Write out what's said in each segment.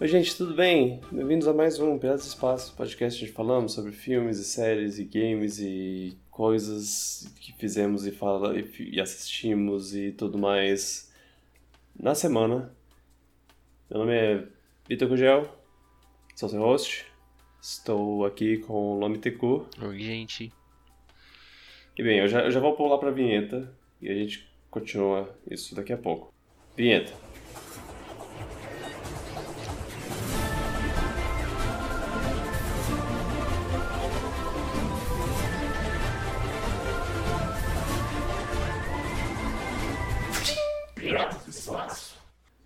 Oi, gente, tudo bem? Bem-vindos a mais um Piratas do Espaço, podcast onde falamos sobre filmes e séries e games e coisas que fizemos e, fala, e assistimos e tudo mais na semana. Meu nome é Vitor Gugel, sou seu host. Estou aqui com o Lome Tecu. Oi, gente. E bem, eu já, eu já vou pular pra vinheta e a gente continua isso daqui a pouco. Vinheta.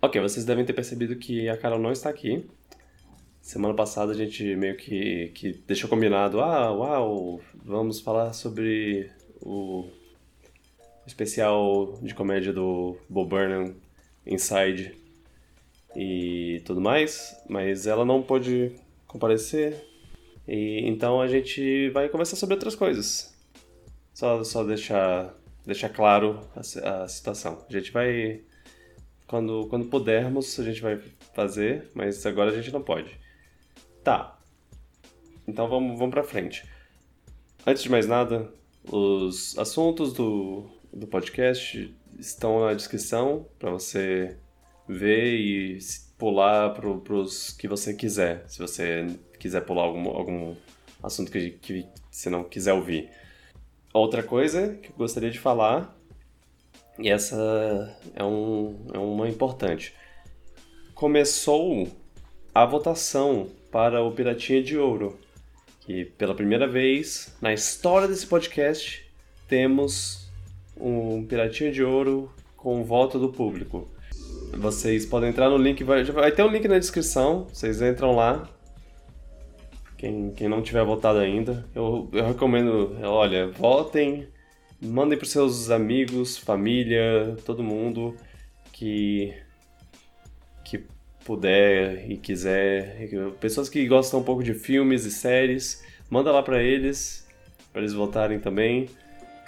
Ok, vocês devem ter percebido que a Carol não está aqui. Semana passada a gente meio que, que deixou combinado, ah, uau, vamos falar sobre o especial de comédia do Bob Burnham, Inside e tudo mais, mas ela não pôde comparecer, e então a gente vai conversar sobre outras coisas. Só, só deixar, deixar claro a, a situação. A gente vai quando, quando pudermos, a gente vai fazer, mas agora a gente não pode. Tá. Então vamos, vamos pra frente. Antes de mais nada, os assuntos do, do podcast estão na descrição para você ver e pular para os que você quiser. Se você quiser pular algum, algum assunto que, que você não quiser ouvir. Outra coisa que eu gostaria de falar e essa é, um, é uma importante. Começou a votação para o Piratinha de Ouro. E pela primeira vez na história desse podcast temos um Piratinha de Ouro com voto do público. Vocês podem entrar no link, vai, vai ter um link na descrição, vocês entram lá. Quem, quem não tiver votado ainda, eu, eu recomendo, olha, votem Mandem para seus amigos, família, todo mundo que que puder e quiser, pessoas que gostam um pouco de filmes e séries, manda lá para eles, para eles votarem também.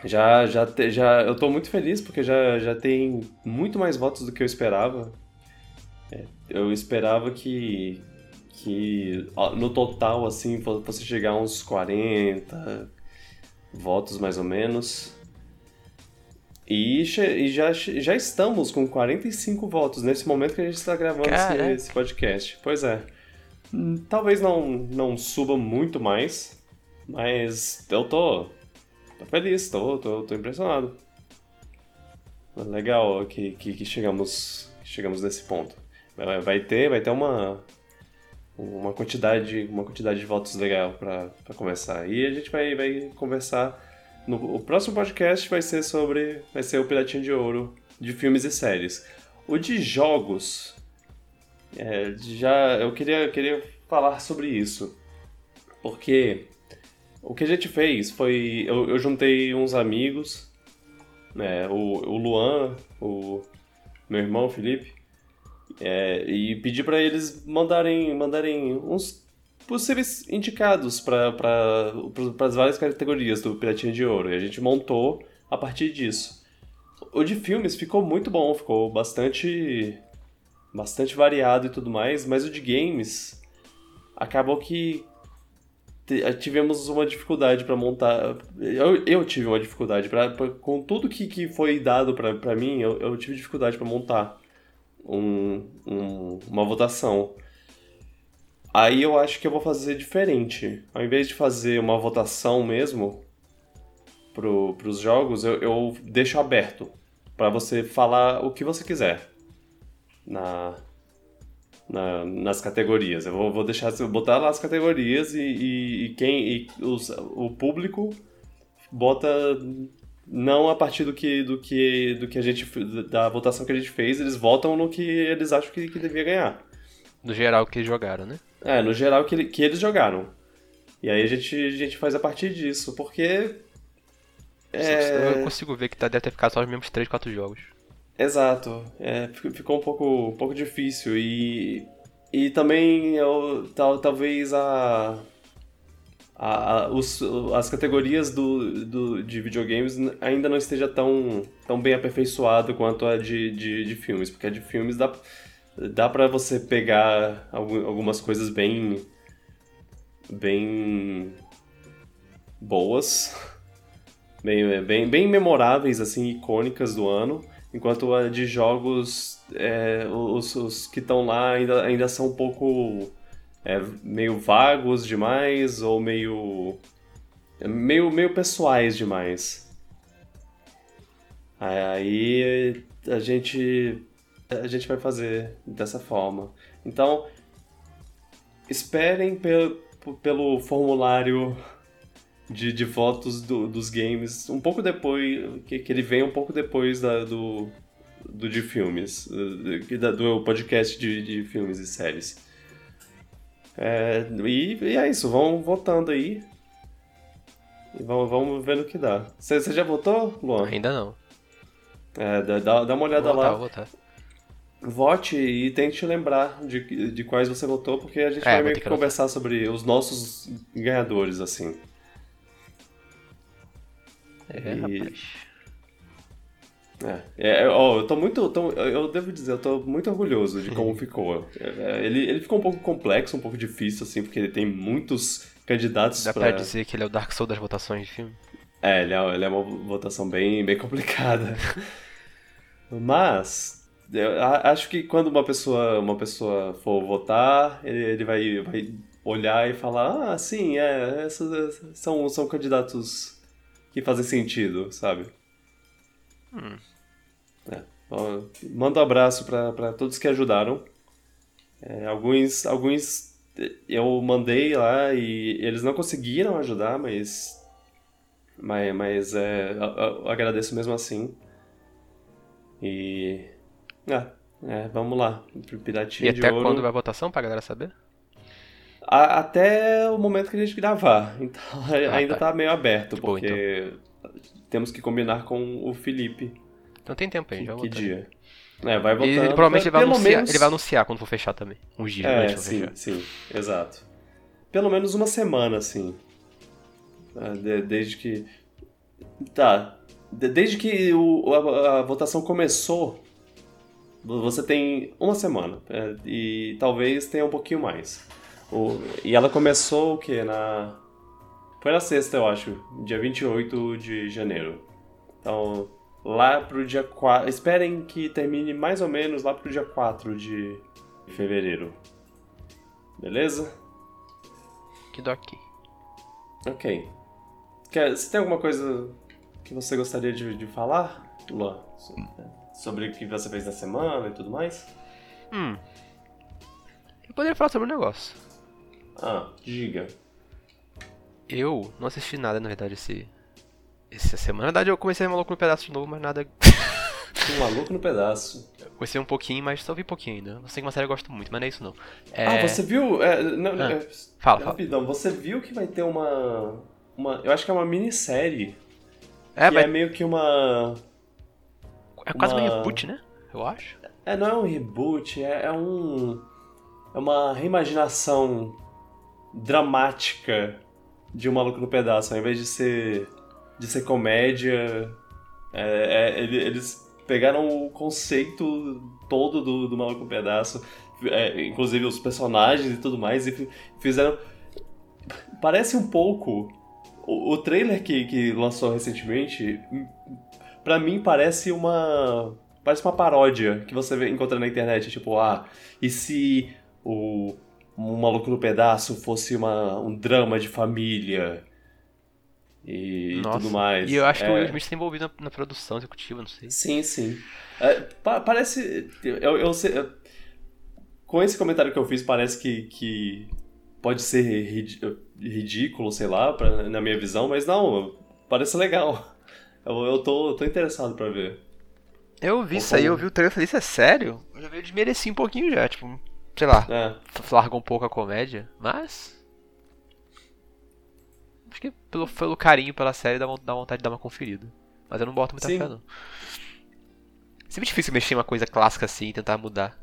Já já já eu tô muito feliz porque já já tem muito mais votos do que eu esperava. É, eu esperava que que no total assim fosse chegar a uns 40 votos mais ou menos. E, já, já estamos com 45 votos nesse momento que a gente está gravando esse, esse, podcast. Pois é. Hum, talvez não, não suba muito mais, mas eu tô, tô feliz, tô, tô, tô impressionado. Legal que, que, que chegamos, chegamos nesse ponto. Vai ter, vai ter uma, uma quantidade, uma quantidade de votos legal para começar. E a gente vai, vai conversar no, o próximo podcast vai ser sobre. Vai ser o Piratinho de Ouro de filmes e séries. O de jogos. É, já. Eu queria, queria falar sobre isso. Porque o que a gente fez foi. Eu, eu juntei uns amigos. Né, o, o Luan, o meu irmão Felipe. É, e pedi para eles mandarem, mandarem uns possíveis indicados para as várias categorias do Piratinha de Ouro. E a gente montou a partir disso. O de filmes ficou muito bom, ficou bastante bastante variado e tudo mais, mas o de games acabou que tivemos uma dificuldade para montar. Eu, eu tive uma dificuldade para com tudo que, que foi dado para mim, eu, eu tive dificuldade para montar um, um, uma votação. Aí eu acho que eu vou fazer diferente. Ao invés de fazer uma votação mesmo pro, pros jogos, eu, eu deixo aberto para você falar o que você quiser na, na, nas categorias. Eu vou, vou deixar botar lá as categorias e, e, e quem e os, o público bota não a partir do que do que do que a gente da votação que a gente fez, eles votam no que eles acham que, que devia ganhar. No geral que jogaram, né? É, no geral que, que eles jogaram. E aí a gente, a gente faz a partir disso, porque. É... Eu consigo ver que tá, deve ter ficado só os mesmos 3, 4 jogos. Exato. É, ficou um pouco, um pouco difícil. E, e também eu, tal, talvez a. A, a, os, as categorias do, do, de videogames ainda não esteja tão, tão bem aperfeiçoado quanto a de, de, de filmes, porque a de filmes dá, dá para você pegar algumas coisas bem bem boas, bem, bem, bem memoráveis, assim, icônicas do ano, enquanto a de jogos, é, os, os, que estão lá ainda, ainda são um pouco é, meio vagos demais ou meio, meio, meio pessoais demais. Aí a gente a gente vai fazer dessa forma. Então, esperem pelo, pelo formulário de, de votos do, dos games um pouco depois, que, que ele vem um pouco depois da, do, do de filmes, do, do podcast de, de filmes e séries. É, e, e, é isso, vão votando aí. E vamos, vamos ver no que dá. Você, já votou, Luan? Ainda não. É, dá, dá uma olhada vou lá. Votar, vou votar vote e tente lembrar de, de quais você votou, porque a gente é, vai meio que conversar sobre os nossos ganhadores, assim. É, e... rapaz. É, é, ó, eu tô muito. Tô, eu devo dizer, eu tô muito orgulhoso de como ficou. É, é, ele, ele ficou um pouco complexo, um pouco difícil, assim, porque ele tem muitos candidatos. Dá pra, pra dizer que ele é o Dark Souls das votações de filme? É, ele é, ele é uma votação bem, bem complicada. Mas, eu acho que quando uma pessoa, uma pessoa for votar, ele, ele vai, vai olhar e falar: ah, sim, é, esses são, são candidatos que fazem sentido, sabe? Hum. É. manda um abraço para todos que ajudaram. É, alguns, alguns eu mandei lá e eles não conseguiram ajudar, mas. Mas, mas é, eu, eu agradeço mesmo assim. E é, é vamos lá. Piratinha e até ouro. quando vai a votação pra galera saber? A, até o momento que a gente gravar. Então ah, ainda tá. tá meio aberto, de porque então. temos que combinar com o Felipe. Então tem tempo aí, já Que dia? É, vai votando. E ele, provavelmente ele vai, anunciar, menos... ele vai anunciar quando for fechar também. Uns dias é, de sim, fechar. Sim, exato. Pelo menos uma semana, assim. É, desde que. Tá. Desde que o, a, a votação começou, você tem uma semana é, e talvez tenha um pouquinho mais. O, e ela começou o que? Na. Foi na sexta, eu acho, dia 28 de janeiro. Então, lá pro dia 4. Esperem que termine mais ou menos lá pro dia 4 de fevereiro. Beleza? Que daqui. Ok. Quer, você tem alguma coisa que você gostaria de, de falar, Luan? Sobre o que você fez na semana e tudo mais? Hum. Eu poderia falar sobre um negócio. Ah, diga. Eu não assisti nada, na verdade, esse, essa semana. Na verdade, eu comecei a Maluco no Pedaço de novo, mas nada. Um maluco no Pedaço. Eu comecei um pouquinho, mas só vi pouquinho ainda. Não sei que uma série eu gosto muito, mas não é isso não. É... Ah, você viu. É, não, ah, é, fala, rapidão, fala. você viu que vai ter uma. uma eu acho que é uma minissérie. É, que vai... é meio que uma. É quase uma... um reboot, né? Eu acho. É, não é um reboot, é, é um. É uma reimaginação dramática de um maluco no pedaço. Ao invés de ser. de ser comédia. É, é, eles pegaram o conceito todo do, do maluco no pedaço. É, inclusive os personagens e tudo mais, e fizeram. Parece um pouco. O, o trailer que, que lançou recentemente para mim parece uma parece uma paródia que você encontra na internet, tipo, ah, e se o um maluco no pedaço fosse uma, um drama de família e Nossa. tudo mais. E eu acho é... que o Will Smith está envolvido na, na, produção executiva, não sei. Sim, sim. É, pa parece. Eu, eu, sei, eu, com esse comentário que eu fiz, parece que, que pode ser ridículo, sei lá, pra, na minha visão, mas não, parece legal. Eu, eu tô, tô interessado pra ver. Eu vi isso aí, eu vi o trailer e falei, isso é sério? Eu já vi desmereci um pouquinho já, tipo, sei lá, é. larga um pouco a comédia, mas. Acho que pelo, pelo carinho pela série dá, dá vontade de dar uma conferida. Mas eu não boto muita Sim. fé, não. Sempre difícil mexer em uma coisa clássica assim e tentar mudar.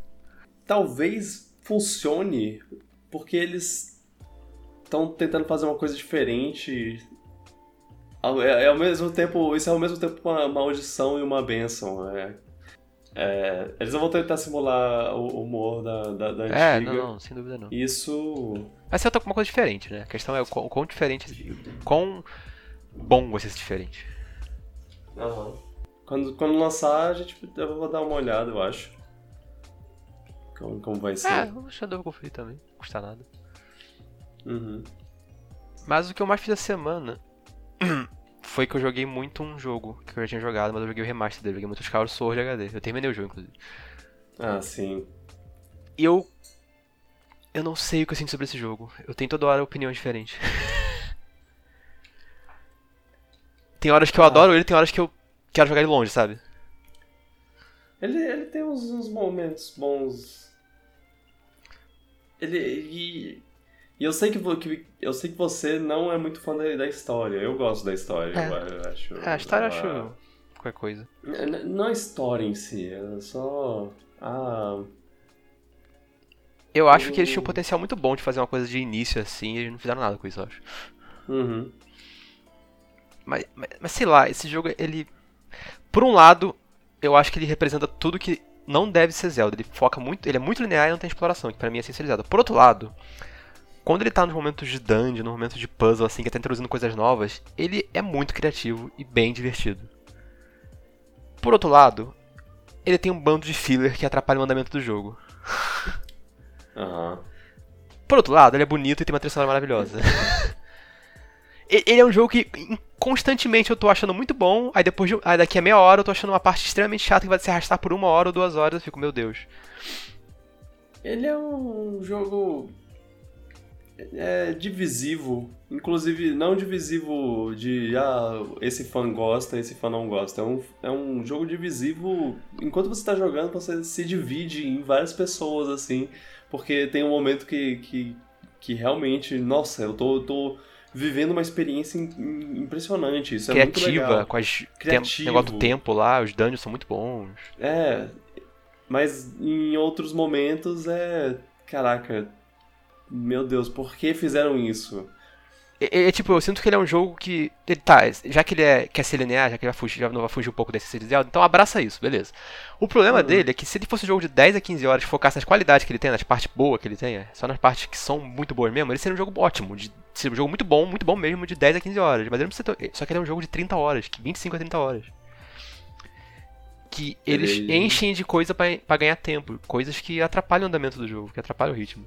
Talvez funcione porque eles estão tentando fazer uma coisa diferente é, é, ao mesmo tempo, isso é ao mesmo tempo uma maldição e uma benção. É. É, eles vão tentar simular o humor da, da, da É, antiga. não, não, sem dúvida não. Isso. Vai ser outra- uma coisa diferente, né? A questão é o quão, o quão diferente, quão bom vai ser esse diferente. Aham. Quando, quando lançar, a gente, eu vou dar uma olhada, eu acho. Como, como vai ser. É, o Shadow eu conferir também, não custa nada. Uhum. Mas o que eu mais fiz essa semana foi que eu joguei muito um jogo que eu já tinha jogado, mas eu joguei o remaster dele, eu joguei muito Skyward Sword HD. Eu terminei o jogo, inclusive. Ah, sim. E eu. Eu não sei o que eu sinto sobre esse jogo. Eu tenho toda hora opiniões diferentes. tem horas que eu adoro ele, tem horas que eu quero jogar ele longe, sabe? Ele, ele tem uns, uns momentos bons. Ele. E, e eu sei que, que eu sei que você não é muito fã da, da história. Eu gosto da história, É. eu, acho. É, a história eu acho qualquer coisa. N- Não a história em si, é só. Ah. Eu acho que eles Hum. tinham um potencial muito bom de fazer uma coisa de início assim, e eles não fizeram nada com isso, eu acho. Uhum. Mas, mas, mas sei lá, esse jogo, ele. Por um lado, eu acho que ele representa tudo que não deve ser Zelda. Ele foca muito. Ele é muito linear e não tem exploração, que pra mim é essencializado. Por outro lado, quando ele tá nos momentos de dungeon, nos momentos de puzzle, assim, que tá introduzindo coisas novas, ele é muito criativo e bem divertido. Por outro lado, ele tem um bando de filler que atrapalha o andamento do jogo. Aham. Por outro lado, ele é bonito e tem uma trilha sonora maravilhosa. Ele é um jogo que em- constantemente eu tô achando muito bom, aí depois de, aí daqui a meia hora eu tô achando uma parte extremamente chata que vai se arrastar por uma hora ou duas horas, eu fico, meu Deus. Ele é um jogo é, divisivo. Inclusive, não divisivo de ah, esse fã gosta, esse fã não gosta. É um, é um jogo divisivo. Enquanto você está jogando, você se divide em várias pessoas, assim. Porque tem um momento que, que, que realmente, nossa, eu tô, eu tô vivendo uma experiência im- im- impressionante. Isso é muito Criativa, legal. com as tem, Criativo. negócio do tempo lá, os dungeons são muito bons. É, mas em outros momentos é. Caraca, meu Deus, por que fizeram isso? É, é, tipo, eu sinto que ele é um jogo que. Ele tá, já que ele é, quer ser linear, já que ele vai fugir, já não vai fugir um pouco desse ser de Zelda, então abraça isso, beleza. O problema Uhum. dele é que se ele fosse um jogo de 10 a 15 horas, focasse nas qualidades que ele tem, nas partes boas que ele tem, é, só nas partes que são muito boas mesmo, ele seria um jogo ótimo. De, seria um jogo muito bom, muito bom mesmo, de 10 a 15 horas. Mas ele não precisa ter, Só que ele é um jogo de 30 horas, que 25 a 30 horas. Que eles Ele- enchem de coisa pra ganhar tempo. Coisas que atrapalham o andamento do jogo, que atrapalham o ritmo.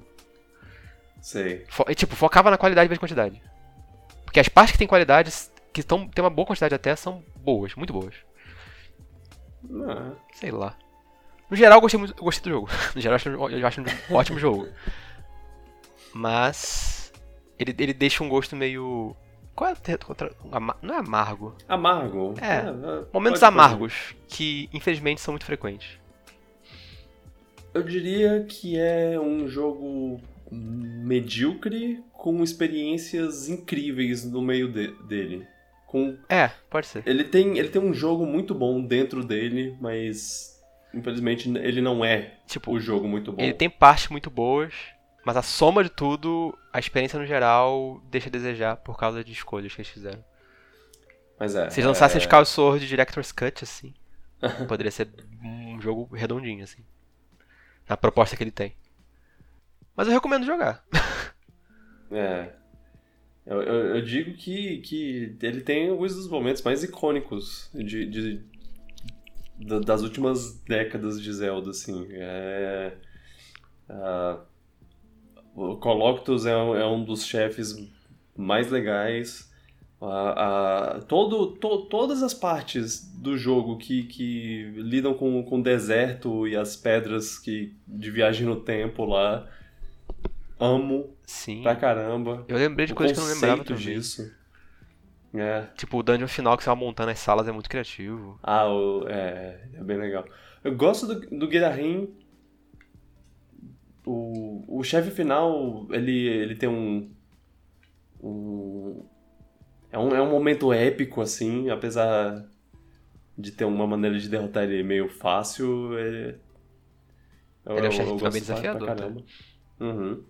Sei. Fo- é, tipo, focava na qualidade em vez de quantidade. Porque as partes que tem qualidade, que tão, tem uma boa quantidade até, são boas, muito boas. Ah, Sei lá. No geral, eu gostei, muito, eu gostei do jogo. No geral, eu acho, eu acho um ótimo jogo. Mas. Ele, ele deixa um gosto meio. Qual é o Não é amargo. amargo. É, pode- Momentos pode- amargos, que infelizmente são muito frequentes. Eu diria que é um jogo medíocre com experiências incríveis no meio de- dele. Com É, pode ser. Ele tem, ele tem um jogo muito bom dentro dele, mas infelizmente ele não é Tipo, o jogo muito bom. Ele tem partes muito boas, mas a soma de tudo, a experiência no geral, deixa a desejar por causa de escolhas que eles fizeram. Mas é. Se eles lançassem é... Skyward Sword Director's Cut, assim, poderia ser um jogo redondinho, assim. Na proposta que ele tem. Mas eu recomendo jogar. É. Eu, eu, eu digo que, que ele tem alguns dos momentos mais icônicos de, de- da- das últimas décadas de Zelda, assim. É, ah, o Coloctus é, um- é um dos chefes mais legais. A- todo, to- todas as partes do jogo que, que lidam com, com o deserto e as pedras que, de viagem no tempo lá, amo Sim. pra caramba. Eu lembrei de o coisas que eu não lembrava também. disso. É. Tipo, o dungeon final que você vai montando as salas é muito criativo. Ah, o, é, é bem legal. Eu gosto do, do. O, o chefe final, ele, ele tem um, um, é um. É um momento épico, assim, apesar de ter uma maneira de derrotar ele meio fácil. Ele, eu, Ele é um eu- chefe eu fica bem desafiador, Pra caramba. Uhum.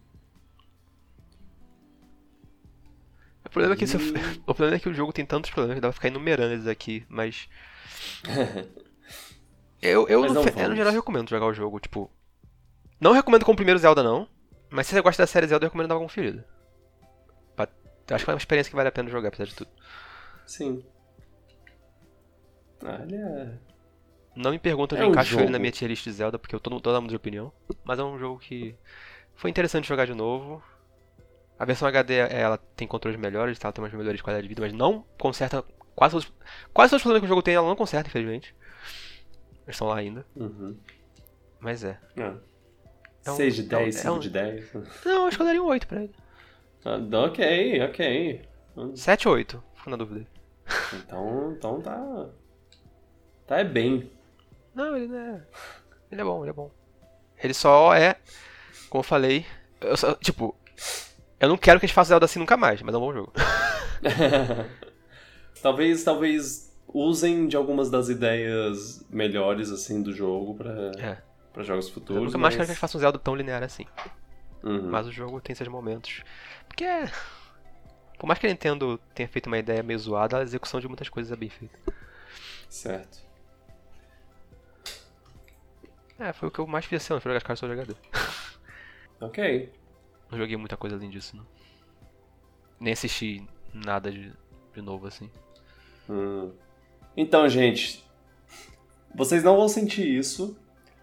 Problema, é que isso- o problema é que o jogo tem tantos problemas que dá pra ficar enumerando eles aqui, mas. Eu, eu, Mas no, vamos. no geral, recomendo jogar o jogo. Tipo, não recomendo como o primeiro Zelda, não. Mas se você gosta da série Zelda, eu recomendo dar uma conferida. Eu acho que é uma experiência que vale a pena jogar, apesar de tudo. Sim. Ele é... Não me pergunta onde É eu um encaixo ele jogo. na minha tier list de Zelda, porque eu tô, tô dando de opinião. Mas é um jogo que foi interessante jogar de novo. A versão HD ela tem controles melhores, ela tem umas melhorias de qualidade de vida, mas não conserta quase todos, quase todos os problemas que o jogo tem, ela não conserta, infelizmente. Eles estão lá ainda. Uhum. Mas é. É um- 6 de é um- 10, é 5 um- de 10. Não, acho que eu daria um 8 pra ele. Ah, ok, ok. 7 ou 8, fico na dúvida. Então, então tá... Tá é bem. Não, ele não é. Ele é bom, ele é bom. Ele só é, como eu falei, eu só- tipo, eu não quero que a gente faça Zelda assim nunca mais, mas é um bom jogo. talvez, talvez usem de algumas das ideias melhores, assim, do jogo pra, É. pra jogos Eu futuros. nunca mais mas... quero que a gente faça um Zelda tão linear assim. Uhum. Mas o jogo tem seus momentos. Porque é. Por mais que a Nintendo tenha feito uma ideia meio zoada, a execução de muitas coisas é bem feita. Certo. É, foi o que eu mais fiz esse ano, foi jogar as caras só HD. Ok. Não joguei muita coisa além disso, não. Nem assisti nada de, de novo assim. Hum. Então, gente, vocês não vão sentir isso,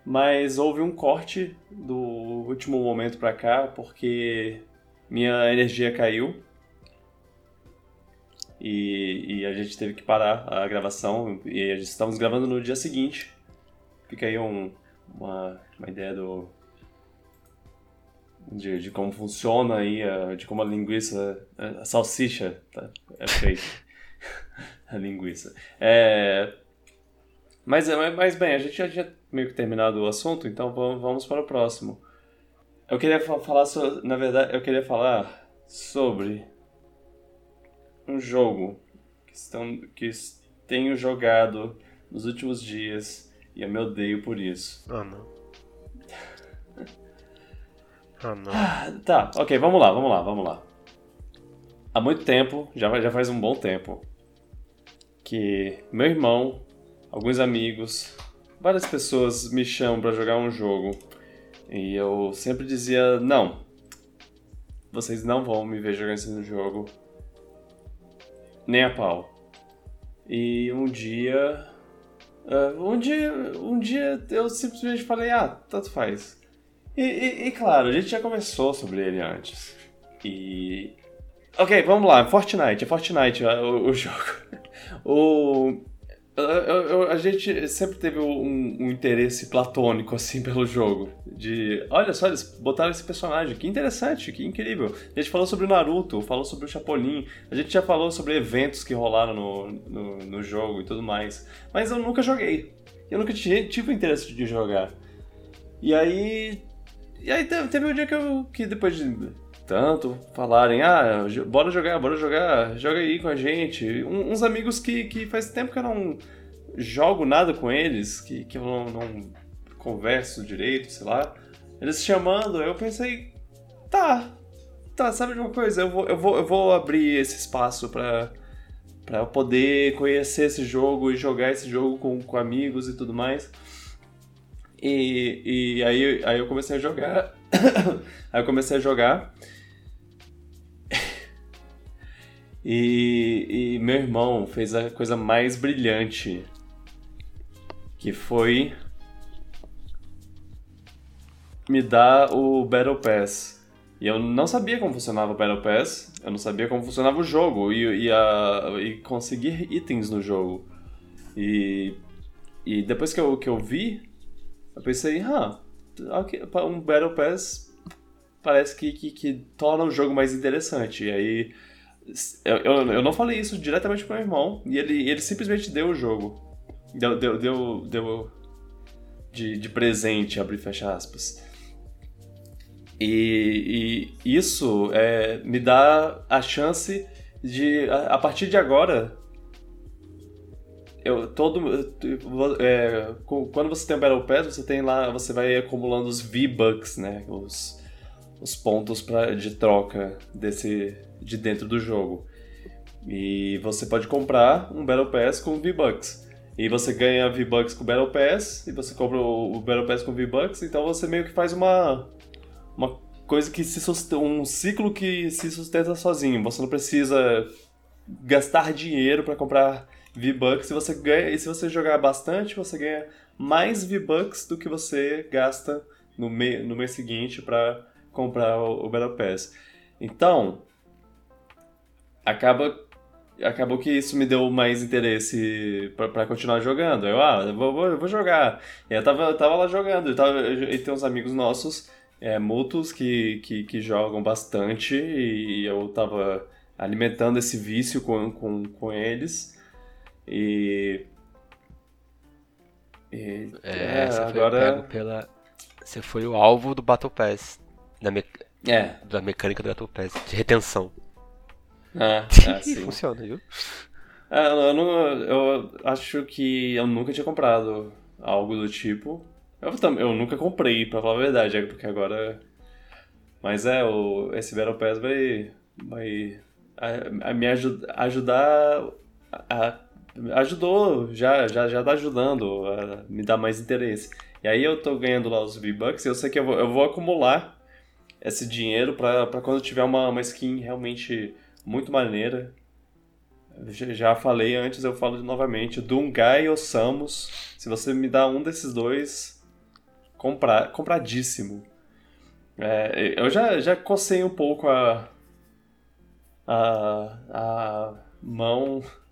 mas houve um corte do último momento pra cá, porque minha energia caiu. E, e a gente teve que parar a gravação, e a gente- estamos gravando no dia seguinte. Fica aí um- uma, uma ideia do. De, de como funciona aí, de como a linguiça, a, salsicha tá, é feita. a linguiça. É... Mas, mas bem, a gente já tinha meio que terminado o assunto, então vamos, vamos para o próximo. Eu queria fa- falar sobre, na verdade, eu queria falar sobre um jogo que, estão, que tenho jogado nos últimos dias e eu me odeio por isso. Ah não. Ah não. Tá, ok, vamos lá, vamos lá, vamos lá. Há muito tempo, já, já faz um bom tempo, que meu irmão, alguns amigos, várias pessoas me chamam pra jogar um jogo. E eu sempre dizia, não, vocês não vão me ver jogando esse jogo, nem a pau. E um dia, ah, um dia, um dia eu simplesmente falei, ah, tanto faz. E, e- e, claro, a gente já conversou sobre ele antes. E. Ok, vamos lá, Fortnite, é Fortnite o, o jogo. O. eu- eu- a gente sempre teve um, um interesse platônico, assim, pelo jogo. De. Olha só, eles botaram esse personagem, que interessante, que incrível. A gente falou sobre o Naruto, falou sobre o Chapolin, a gente já falou sobre eventos que rolaram no, no, no jogo e tudo mais. Mas eu nunca joguei. Eu nunca tive, tive o interesse de jogar. E aí. E aí teve, um dia que eu. que depois de tanto falarem, ah, bora jogar, bora jogar, joga aí com a gente. Um- uns amigos que, que faz tempo que eu não jogo nada com eles, que, que eu não, não converso direito, sei lá. Eles chamando, eu pensei, tá, tá, sabe de uma coisa? Eu vou, eu vou, eu vou abrir esse espaço pra, pra eu poder conhecer esse jogo e jogar esse jogo com, com amigos e tudo mais. E, e aí, aí eu comecei a jogar. aí eu comecei a jogar. E, e meu irmão fez a coisa mais brilhante. Que foi. Me dar o Battle Pass. E eu não sabia como funcionava o Battle Pass. Eu não sabia como funcionava o jogo. E, e, a, e conseguir itens no jogo. E, e depois que eu, que eu vi, eu pensei, ah, ok, um Battle Pass parece que, que, que torna o jogo mais interessante. E aí, eu, eu, eu não falei isso diretamente pro meu irmão, e ele, ele simplesmente deu o jogo. Deu, deu, deu, deu de, de presente, abrir e fechar aspas. E, e isso é, me dá a chance de, a, a partir de agora, eu todo é, quando você tem o Battle Pass, você tem lá, você vai acumulando os V-Bucks, né? Os, os pontos pra, de troca desse de dentro do jogo. E você pode comprar um Battle Pass com V-Bucks. E você ganha V-Bucks com Battle Pass, e você compra o Battle Pass com V-Bucks, então você meio que faz uma, uma coisa que se sustenta, um ciclo que se sustenta sozinho. Você não precisa gastar dinheiro para comprar V-Bucks. Se você ganha, e se você jogar bastante, você ganha mais V-Bucks do que você gasta no, me, no mês seguinte para comprar o, o Battle Pass. Então, acaba acabou que isso me deu mais interesse para continuar jogando. Eu, ah, vou, vou, vou jogar. E eu tava, eu tava lá jogando. Eu tava, e tem uns amigos nossos, é, mútuos, que, que, que jogam bastante. E eu tava alimentando esse vício com, com, com eles. E. e é, é, você agora. Foi pela... Você foi o alvo do Battle Pass. Da, me... é. da mecânica do Battle Pass, de retenção. Ah, ah sim. Funciona, viu? É, eu, não, eu acho que eu nunca tinha comprado algo do tipo. Eu, eu nunca comprei, pra falar a verdade, é porque agora. Mas é, o, esse Battle Pass vai, vai a, a me ajud, ajudar. A, ajudou, já, já, já tá ajudando a me dar mais interesse. E aí eu tô ganhando lá os V-Bucks e eu sei que eu vou, eu vou acumular esse dinheiro pra quando tiver uma, uma skin realmente muito maneira. Já falei antes, eu falo novamente. Dungai ou Samus, se você me dá um desses dois, comprar, compradíssimo. É, eu já, já cocei um pouco a, a, a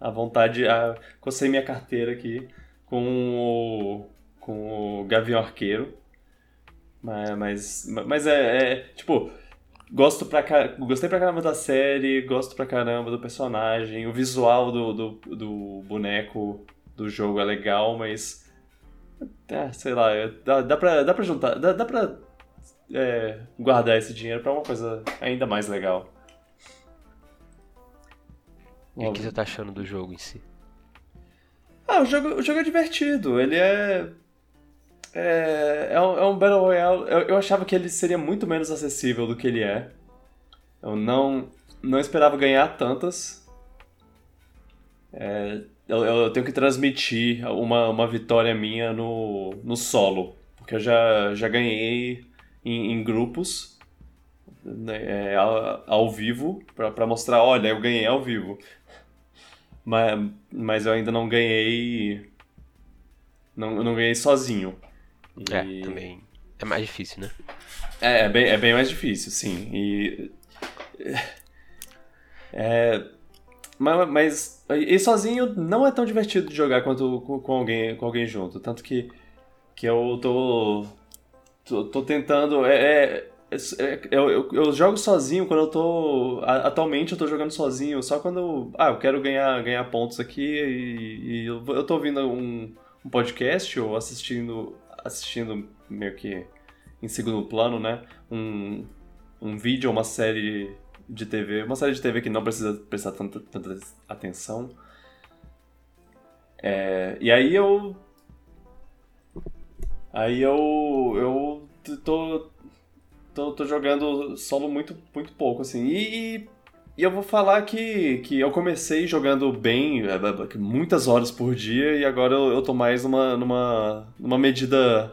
a vontade, a, cocei minha carteira aqui com o, com o Gavião Arqueiro. Mas, mas, mas é, é tipo, Gosto pra, gostei pra caramba da série, gosto pra caramba do personagem, o visual do, do, do boneco do jogo é legal, mas. É, sei lá, é, dá, dá, pra, dá pra juntar, dá, dá pra é, guardar esse dinheiro pra uma coisa ainda mais legal. E o que você tá achando do jogo em si? Ah, o jogo, o jogo é divertido, ele é é, é, um, é um Battle Royale. Eu, eu achava que ele seria muito menos acessível do que ele é. Eu não, não esperava ganhar tantas. É, eu, eu, tenho que transmitir uma, uma vitória minha no, no solo. Porque eu já, já ganhei em, em grupos né, é, ao, ao, vivo para mostrar: olha, eu ganhei ao vivo. Mas, mas eu ainda não ganhei. Não, não ganhei sozinho. E... É, também. É mais difícil, né? É, é bem, é bem mais difícil, sim. E. É. Mas, mas. E sozinho não é tão divertido de jogar quanto com, com alguém, com alguém junto. Tanto que. Que eu tô. Tô, tô tentando. É, é, é eu, eu, eu, jogo sozinho quando eu tô. Atualmente eu tô jogando sozinho, só quando. Ah, eu quero ganhar, ganhar pontos aqui e, e eu, tô ouvindo um, um podcast ou assistindo assistindo meio que em segundo plano, né? Um, um vídeo uma série de TV, uma série de TV que não precisa prestar tanta, tanta atenção. É, e aí eu. Aí eu. Eu tô. Tô, tô jogando solo muito, muito pouco, assim. E, e eu vou falar que, que eu comecei jogando bem, é, é, muitas horas por dia, e agora eu, eu tô mais numa, numa, numa medida.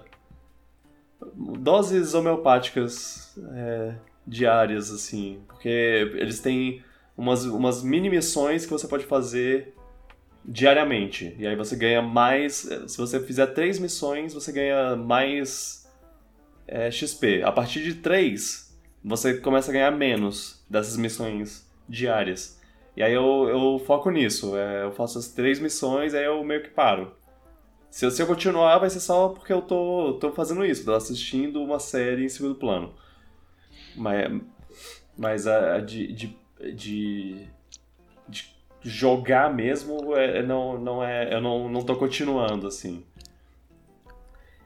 doses homeopáticas é, diárias, assim. Porque eles têm umas, umas mini missões que você pode fazer diariamente. E aí você ganha mais. Se você fizer três missões, você ganha mais é, XP. A partir de três, você começa a ganhar menos dessas missões diárias. E aí eu, eu foco nisso. É, eu faço as três missões, aí eu meio que paro. Se eu, se eu continuar, vai ser só porque eu tô, tô fazendo isso, tô assistindo uma série em segundo plano. Mas, mas a, a de, de, de, de, jogar mesmo é, não, não é. Eu não, não tô continuando, assim.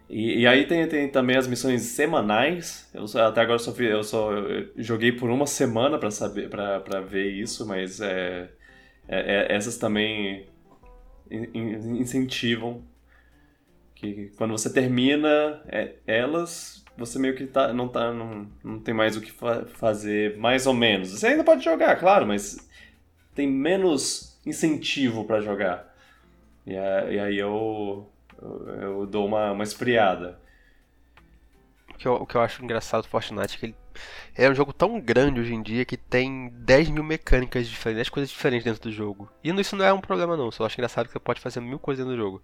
E, e, aí tem, tem também as missões semanais. Eu até agora só, eu só joguei por uma semana para saber para ver isso, mas é, é, é, essas também incentivam que quando você termina é, elas, você meio que tá, não, tá, não, não tem mais o que fa fazer, mais ou menos. Você ainda pode jogar, claro, mas tem menos incentivo para jogar. E, e aí eu, eu, dou uma, uma esfriada. O que, eu, o que eu acho engraçado do Fortnite é que ele é um jogo tão grande hoje em dia que tem 10 mil mecânicas diferentes, 10 coisas diferentes dentro do jogo. E isso não é um problema não, só acho engraçado que você pode fazer mil coisas dentro do jogo.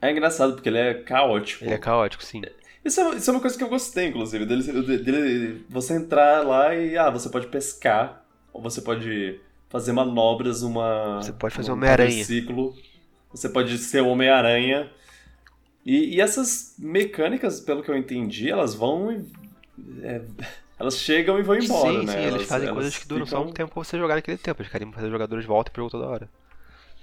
É engraçado porque ele é caótico. Ele é caótico, sim. Isso é, isso é uma coisa que eu gostei, inclusive, dele, dele, você entrar lá e ah, você pode pescar, ou você pode fazer manobras, uma. Você pode fazer um Homem-Aranha. ciclo. Você pode ser o Homem-Aranha. E, e, essas mecânicas, pelo que eu entendi, elas vão e. É, elas chegam e vão embora, sim, né? Sim, eles elas, fazem elas coisas que duram ficam... só um tempo pra você jogar naquele tempo. Eles querem fazer os jogadores volta e jogo toda hora.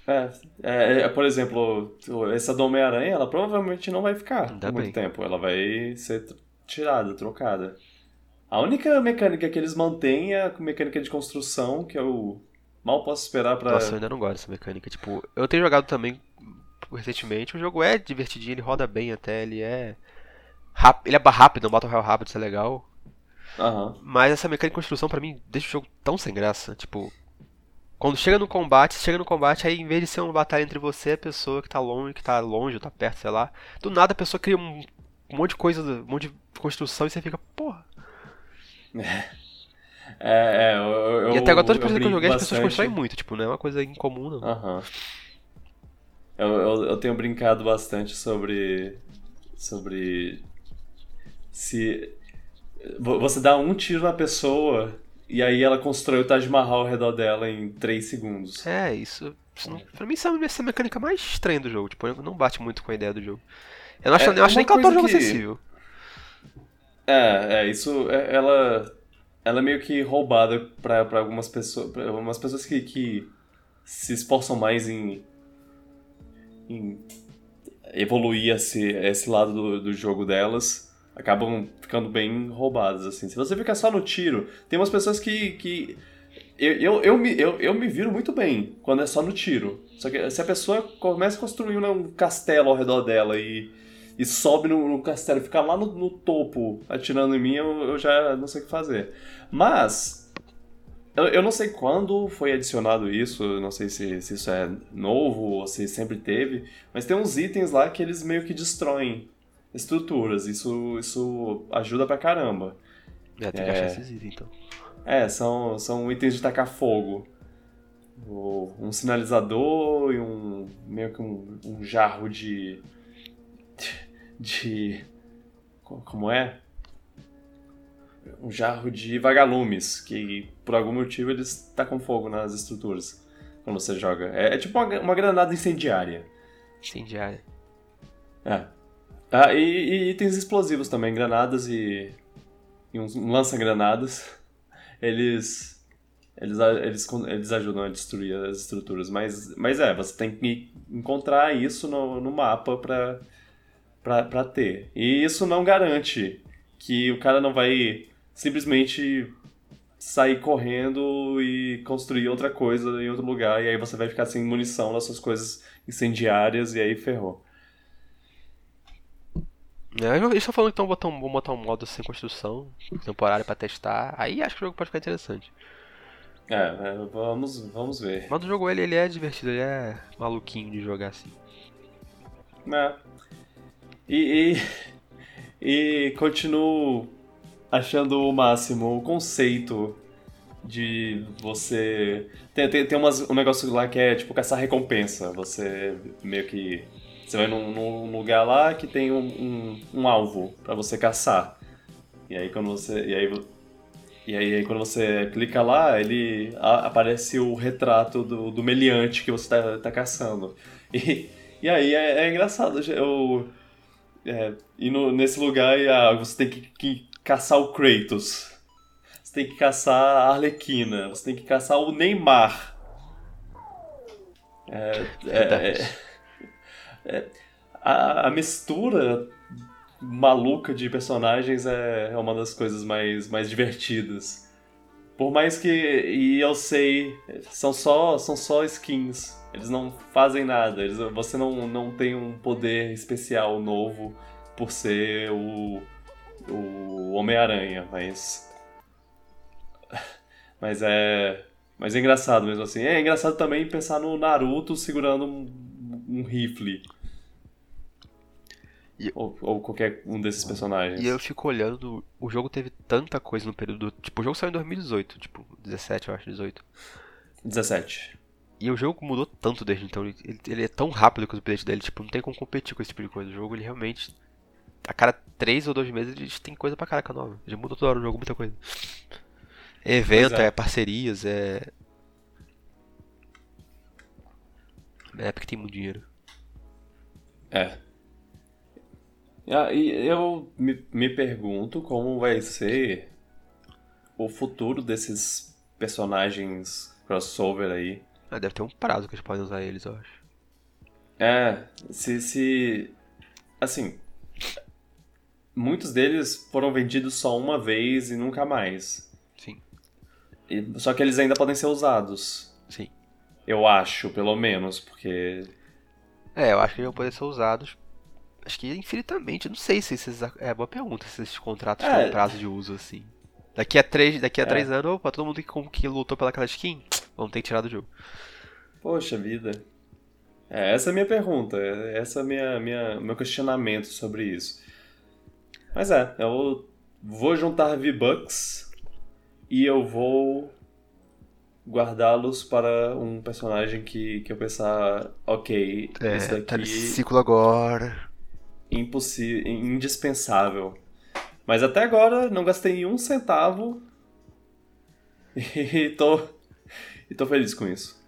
É, é, é, por exemplo, essa do Homem-Aranha, ela provavelmente não vai ficar Ainda muito bem. tempo. Ela vai ser tirada, trocada. A única mecânica que eles mantêm é a mecânica de construção, que eu mal posso esperar pra. Nossa, eu ainda não gosto dessa mecânica. Tipo, eu tenho jogado também recentemente. O jogo é divertidinho, ele roda bem até, ele é. Rápido, ele é rápido, um Battle Royale rápido, isso é legal. Uhum. Mas essa mecânica de construção pra mim deixa o jogo tão sem graça. Tipo, quando chega no combate, chega no combate, aí em vez de ser uma batalha entre você e a pessoa que tá longe, que tá longe ou tá perto, sei lá, do nada a pessoa cria um, um monte de coisa, um monte de construção e você fica, porra. É, é, eu, eu, E até agora todas as pessoas que eu joguei, as pessoas constroem muito, tipo, não é uma coisa incomum, não. Aham. Uhum. Eu, eu, eu tenho brincado bastante sobre. sobre. se. Você dá um tiro na pessoa e aí ela constrói o Taj Mahal ao redor dela em 3 segundos. É, isso. isso não, pra mim, isso é essa mecânica mais estranha do jogo. Tipo, não bate muito com a ideia do jogo. Eu não acho, é, eu acho nem que ela torna o jogo que... acessível. É, é, isso. É, ela. Ela é meio que roubada pra, pra algumas pessoas. Pra algumas pessoas que, que se esforçam mais em. Em evoluir esse, esse lado do, do jogo delas acabam ficando bem roubadas, assim. Se você ficar só no tiro, tem umas pessoas que. que eu, eu, eu, me, eu, eu me viro muito bem quando é só no tiro. Só que se a pessoa começa a construir um castelo ao redor dela e, e sobe no, no castelo e fica lá no, no, topo atirando em mim, eu, eu já não sei o que fazer. Mas. Eu, eu não sei quando foi adicionado isso, não sei se, se isso é novo ou se sempre teve, mas tem uns itens lá que eles meio que destroem estruturas. Isso, isso ajuda pra caramba. É, tem que achar esses itens, então. É, são, são itens de tacar fogo. Um sinalizador e um. meio que um, um jarro de. de. como é? Um jarro de vagalumes, que por algum motivo eles tacam fogo nas estruturas quando você joga. É, é tipo uma, uma granada incendiária. Incendiária. É. Ah, e, e, itens explosivos também, granadas e, e uns lança-granadas. Eles, eles, eles, eles ajudam a destruir as estruturas. Mas, mas é, você tem que encontrar isso no, no mapa pra, pra, pra ter. E isso não garante que o cara não vai simplesmente sair correndo e construir outra coisa em outro lugar. E aí você vai ficar sem munição nas suas coisas incendiárias e aí ferrou. É, eles estão falando que então botar um, vão botar um modo sem construção, temporário pra testar. Aí acho que o jogo pode ficar interessante. É, é, vamos, vamos ver. Mas o jogo ele, ele é divertido, ele é maluquinho de jogar assim. É. E, e, e continuo achando o máximo o conceito de você. Tem, tem, tem umas, um negócio lá que é tipo caçar recompensa. Você meio que você vai num, num lugar lá que tem um, um, um alvo para você caçar. E aí quando você. E aí, e aí, quando você clica lá, ele a, aparece o retrato do, do meliante que você está tá caçando. E, e aí é, é engraçado. Eu, é, e no, nesse lugar ah, você tem que, que caçar o Kratos. Você tem que caçar a Arlequina. Você tem que caçar o Neymar. É, é, é, é, a, a, mistura maluca de personagens é, é uma das coisas mais, mais divertidas. Por mais que. E eu sei, são só, são só skins. Eles não fazem nada. Eles, você não, não tem um poder especial novo por ser o, o Homem-Aranha, mas. Mas é. Mas é engraçado mesmo assim. É engraçado também pensar no Naruto segurando um um rifle. E- Ou, ou qualquer um desses personagens. E eu fico olhando, o jogo teve tanta coisa no período. Tipo, o jogo saiu em 2018, tipo, 17, eu acho, 18. 17. E o jogo mudou tanto desde então, ele, ele é tão rápido com os updates dele, tipo, não tem como competir com esse tipo de coisa. O jogo, ele realmente. A cada 3 ou 2 meses eles tem coisa pra caraca nova. Já mudou toda hora o jogo, muita coisa. É evento, é. é. parcerias, é. É porque tem muito dinheiro. É. Ah, E eu me, me pergunto como vai ser o futuro desses personagens crossover aí. Ah, deve ter um prazo que eles podem usar eles, eu acho. É, se, se. Assim. Muitos deles foram vendidos só uma vez e nunca mais. Sim, E- só que eles ainda podem ser usados. sim. Eu acho, pelo menos, porque. É, eu acho que eles vão poder ser usados. Acho que infinitamente. Não sei se esses. É boa pergunta se esses contratos É. têm um prazo de uso assim. Daqui a três, daqui a É. três anos, opa, todo mundo que, que lutou pelaquela skin, vamos ter que tirar do jogo. Poxa vida. É, essa é a minha pergunta. Essa é minha, minha, meu questionamento sobre isso. Mas é, eu vou juntar V-Bucks e eu vou guardá-los para um personagem que, que eu pensar, ok, esse daqui tá nesse ciclo agora. impossível, indispensável. Mas até agora não gastei um centavo e tô, e tô feliz com isso.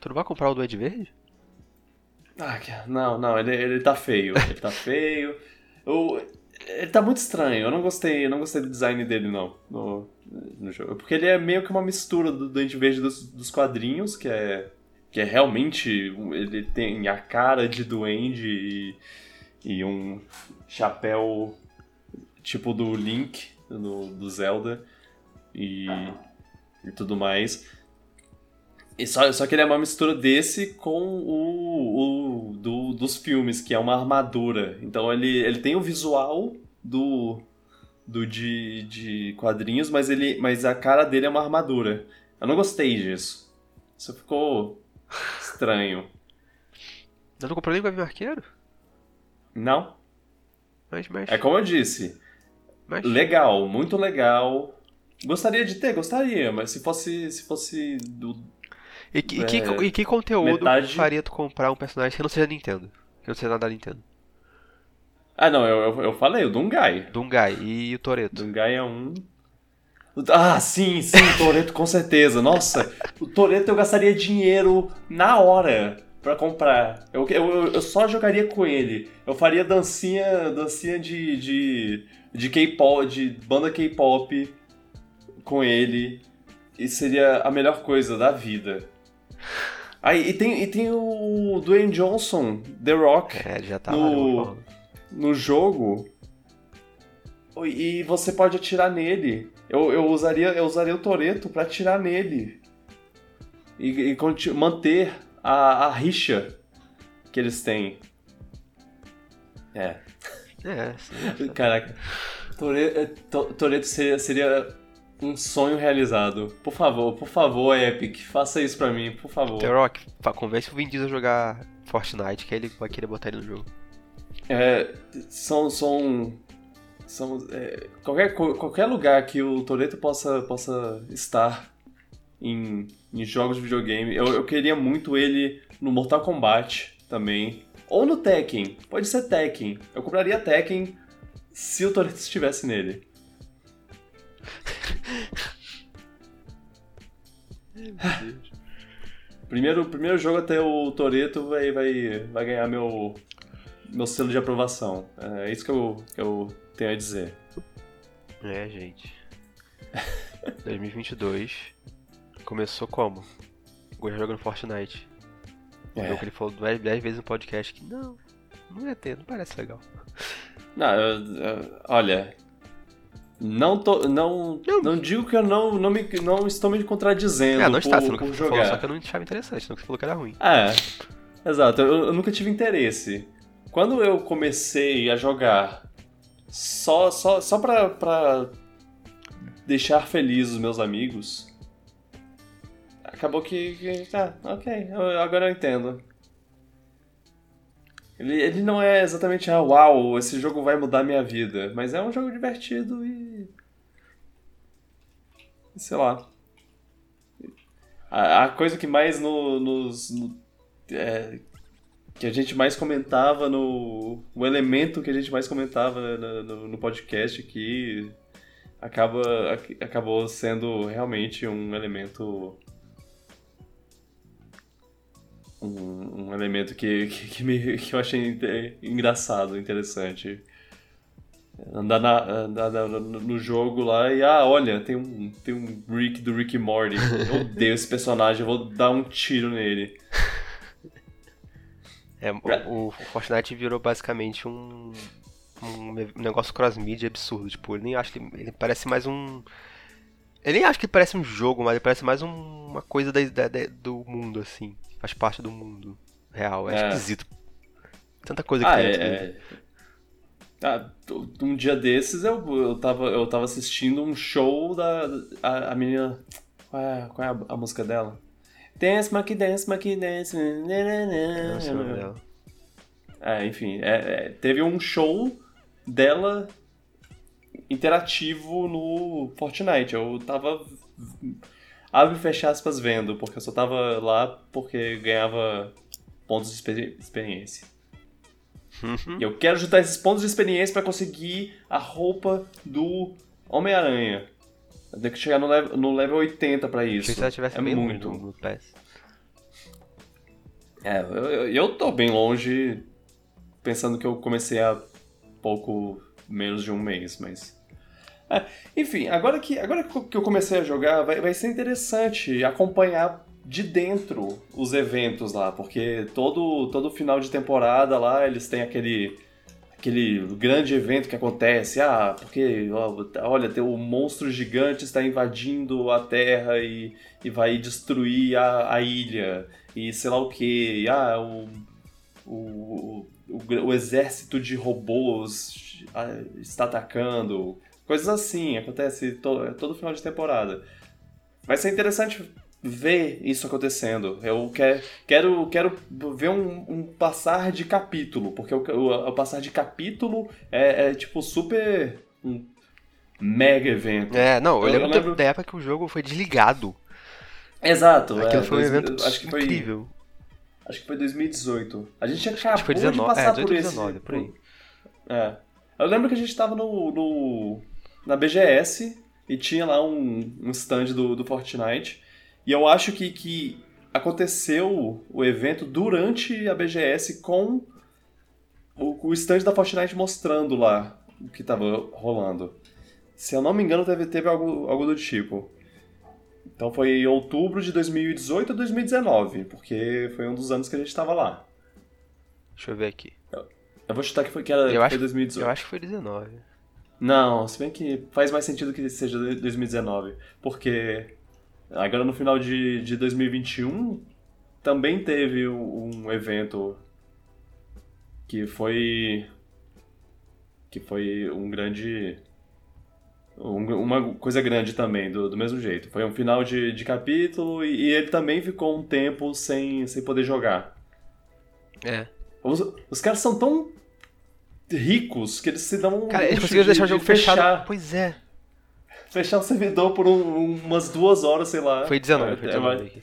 Tu não vai comprar o Duende Verde? Ah, não, não, ele, ele tá feio. Ele tá feio. Eu, ele tá muito estranho. Eu não gostei, eu não gostei do design dele, não, no, no jogo. Porque ele é meio que uma mistura do Duende Verde dos, dos quadrinhos, que é. Que é realmente. Ele tem a cara de duende e, e um chapéu tipo do Link, do, do Zelda. E, e tudo mais. E só, só que ele é uma mistura desse com o, o do, dos filmes, que é uma armadura. Então ele, ele tem o visual do, do de, de quadrinhos, mas, ele, mas a cara dele é uma armadura. Eu não gostei disso. Isso ficou estranho. Eu não comprou nem o Gavião Arqueiro? Não? Mas, mas. É como eu disse. mas... Legal, muito legal. Gostaria de ter, gostaria, mas se fosse, se fosse do, E, que- e que, é, e que conteúdo metade- faria tu comprar um personagem que não seja Nintendo? Que não seja nada da Nintendo? Ah, não, eu, eu, falei, o Dungai. Dungai e o Toreto. Dungai é um. Ah, sim, sim, Toreto com certeza. Nossa, o Toreto eu gastaria dinheiro na hora pra comprar. Eu, eu, eu só jogaria com ele. Eu faria dancinha, dancinha de, de, de K-pop, de banda K-pop com ele. E seria a melhor coisa da vida. Aí, e tem, e tem o Dwayne Johnson, The Rock É, já tá No- no jogo e você pode atirar nele. Eu, eu usaria eu usaria o Toreto pra atirar nele e, e manter a, a rixa que eles têm. É, É, sim. caraca, To- Toreto seria, seria um sonho realizado. Por favor, por favor, Epic, faça isso pra mim, por favor. The Rock, convence o Vin Diesel a jogar Fortnite, que ele vai querer botar ele no jogo. É, são. são, são é, qualquer, qualquer lugar que o Toreto possa, possa estar em, em jogos de videogame. Eu, eu queria muito ele no Mortal Kombat também. Ou no Tekken. Pode ser Tekken. Eu compraria Tekken se o Toreto estivesse nele. Primeiro, primeiro jogo até o Toreto vai, vai, vai ganhar meu, meu selo de aprovação. É isso que eu, que eu tenho a dizer. É, gente. 2022 começou como? O Goi jogando Fortnite. É. jogo que ele falou 10 vezes no podcast que não, não ia ter, não parece legal. Não, eu- eu- olha. Não, tô, não, não digo que eu não, não, me, não estou me contradizendo Ah, não por, está por você falou, jogar. só que eu não achava interessante, não que você falou que era ruim. É, exato. Eu, eu nunca tive interesse. Quando eu comecei a jogar só, só, só pra, pra deixar felizes os meus amigos, acabou que. que ah, ok, eu- agora eu entendo. Ele, ele não é exatamente, ah, uau, esse jogo vai mudar minha vida. Mas é um jogo divertido e. Sei lá. A, a coisa que mais no, nos. No, é, que a gente mais comentava no. O elemento que a gente mais comentava no, no, no podcast aqui acaba, acabou sendo realmente um elemento um, um elemento que, que, que, me, que eu achei engraçado, interessante. Andar, na, andar na, no jogo lá e, ah, olha, tem um, tem um Rick do Rick Morty. Eu odeio esse personagem, eu vou dar um tiro nele. É, o, o Fortnite virou basicamente um, um negócio cross-media absurdo. Tipo, ele nem acho que ele parece mais um. Ele nem acho que parece um jogo, mas ele parece mais um, uma coisa da, da, da, do mundo, assim faz parte do mundo real. É, é. esquisito. Tanta coisa que ah, tem. É, é. Ah, um dia desses eu, eu, tava, eu tava assistindo um show da. A, a menina. Qual é, qual é a, a, música dela? Dance, Monkey Dance, Monkey Dance. Não É, enfim, é, é, teve um show dela interativo no Fortnite. Eu tava abre e fecha aspas vendo, porque eu só tava lá porque ganhava pontos de experi experiência. Uhum. E eu quero juntar esses pontos de experiência para conseguir a roupa do Homem-Aranha. Eu tenho que chegar no level, no level 80 pra isso. Se tivesse é muito. No, no PES. É, eu, eu, eu tô bem longe, pensando que eu comecei há pouco menos de um mês, mas é, enfim, agora que, agora que eu comecei a jogar, vai, vai ser interessante acompanhar de dentro os eventos lá, porque todo, todo final de temporada lá eles têm aquele aquele grande evento que acontece, ah, porque olha, tem o monstro gigante está invadindo a Terra e, e vai destruir a, a ilha e sei lá o que, ah, o, o, o, o exército de robôs ah, está atacando, Coisas assim, acontece todo, todo final de temporada. Vai ser interessante ver isso acontecendo. Eu quer, quero, quero ver um, um, passar de capítulo, porque o, o, o passar de capítulo é, é, tipo super. um mega evento. É, não, eu, eu lembro, lembro da época que o jogo foi desligado. Exato, Aquilo é, foi um evento acho que foi, incrível. Acho que foi 2018. A gente acabou foi 19, de passar é, 18, por esse. 19, por aí. É. Eu lembro que a gente tava no, no na BGS e tinha lá um, um stand do, do Fortnite. E eu acho que, que aconteceu o evento durante a BGS com o, o stand da Fortnite mostrando lá o que estava rolando. Se eu não me engano, teve, teve algo, algo do tipo. Então foi em outubro de 2018 a 2019, porque foi um dos anos que a gente estava lá. Deixa eu ver aqui. Eu, eu vou chutar que foi, que era, eu acho, foi 2018. Eu acho que foi 19. Não, se bem que faz mais sentido que seja 2019, porque agora no final de, de 2021 também teve um evento que foi que foi um grande um, uma coisa grande também do, do mesmo jeito foi um final de, de capítulo e, e, ele também ficou um tempo sem, sem poder jogar é os, os caras são tão ricos que eles se dão um Cara, eles conseguiram deixar o jogo fechado. Fechar, pois é. Fechar o servidor por um, umas duas horas, sei lá. Foi 19, é, foi 19 é,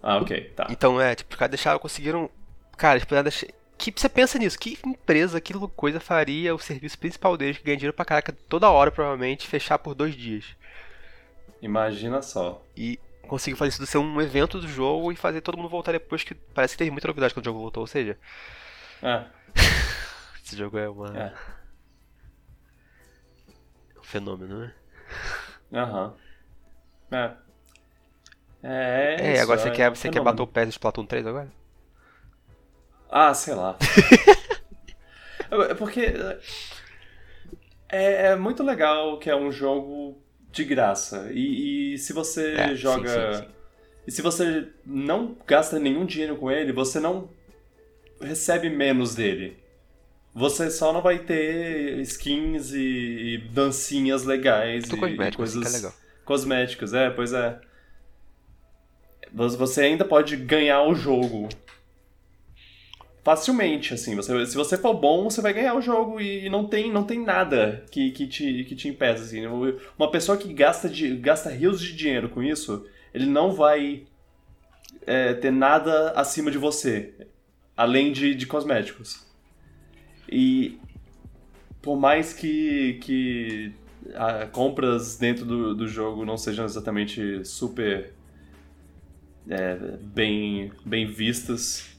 Ah, ok, tá. Então, é, tipo, cara, deixaram, conseguiram... Cara, deixar... Que você pensa nisso? Que empresa, que coisa faria o serviço principal deles, que ganha dinheiro pra caraca toda hora, provavelmente, fechar por dois dias? Imagina só. E conseguiu fazer isso ser um evento do jogo e fazer todo mundo voltar depois, que parece que teve muita novidade quando o jogo voltou, ou seja... É. Esse jogo é uma. É. fenômeno, né? Aham. Uhum. É. É, é, é agora você, é quer, você quer bater o pé de Splatoon 3 agora? Ah, sei lá. é porque. É, é, muito legal que é um jogo de graça. E, e se você é, joga. Sim, sim, sim. E se você não gasta nenhum dinheiro com ele, você não recebe menos dele. Você só não vai ter skins e, e dancinhas legais e, e coisas assim, é legal. cosméticas. É, pois é. Você ainda pode ganhar o jogo. facilmente, assim. Você, se você for bom, você vai ganhar o jogo e não tem, não tem nada que, que, te, que te impeça, assim. Uma pessoa que gasta, de, gasta rios de dinheiro com isso, ele não vai é, ter nada acima de você, além de, de cosméticos. E por mais que, que a, compras dentro do, do jogo não sejam exatamente super é, bem, bem vistas,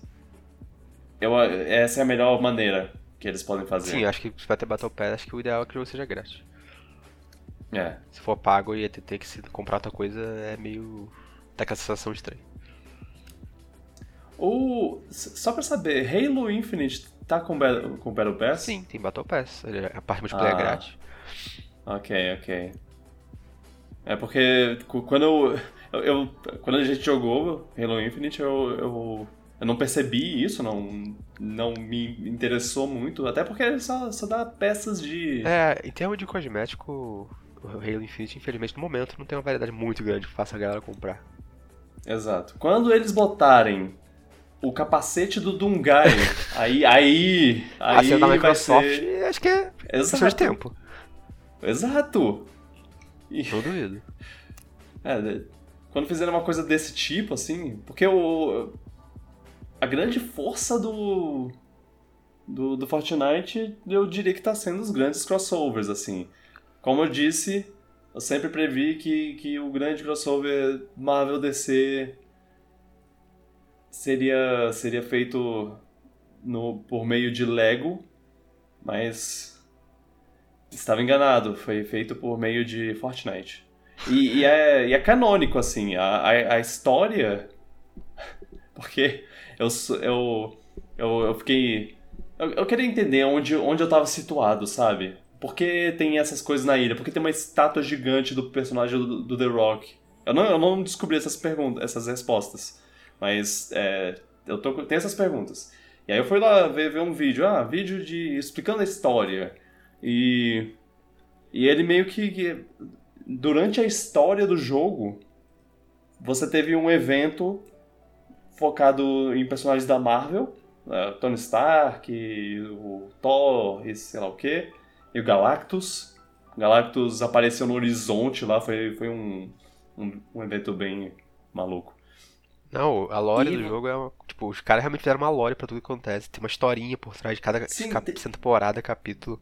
eu, essa é a melhor maneira que eles podem fazer. Sim, acho que se vai ter Battle Pass, acho que o ideal é que o jogo seja grátis. É. Se for pago e ter que se comprar outra coisa, é meio. tá com a sensação estranha. O... Só pra saber, Halo Infinite tá com, com Battle Pass? Sim, tem Battle Pass. A parte multiplayer ah. grátis. Ok, ok. É porque quando eu, eu, eu, Quando a gente jogou Halo Infinite, eu, eu eu não percebi isso, não, não me interessou muito, até porque só, só dá peças de. É, em termos de cosmético, o Halo Infinite, infelizmente, no momento não tem uma variedade muito grande que faça a galera comprar. Exato. Quando eles botarem o capacete do Dungai, aí. aí. aí a cena da Microsoft, ser... acho que é questão de tempo. Exato. E... Não duvido. É, quando fizerem uma coisa desse tipo, assim, porque o a grande força do, do, do Fortnite, eu diria que está sendo os grandes crossovers, assim. Como eu disse, eu sempre previ que, que o grande crossover Marvel DC seria, seria feito no, por meio de Lego, mas estava enganado, foi feito por meio de Fortnite. E, e, é, e é canônico, assim, a, a, a história. Porque eu, eu, eu, eu fiquei. Eu, eu queria entender onde, onde eu tava situado, sabe? Por que tem essas coisas na ilha? Por que tem uma estátua gigante do personagem do, do The Rock? Eu não, eu não descobri essas perguntas, essas respostas. Mas é, eu tô, tenho essas perguntas. E aí eu fui lá ver, ver um vídeo, ah, vídeo de explicando a história. E, e ele meio que, durante a história do jogo, você teve um evento focado em personagens da Marvel, né, Tony Stark, o Thor e sei lá o que, e o Galactus. Galactus apareceu no horizonte lá, foi, foi um, um, um evento bem maluco. Não, a lore e... do jogo é uma, Tipo, os caras realmente fizeram uma lore pra tudo que acontece. Tem uma historinha por trás de cada Sim, cap... tem... temporada, capítulo.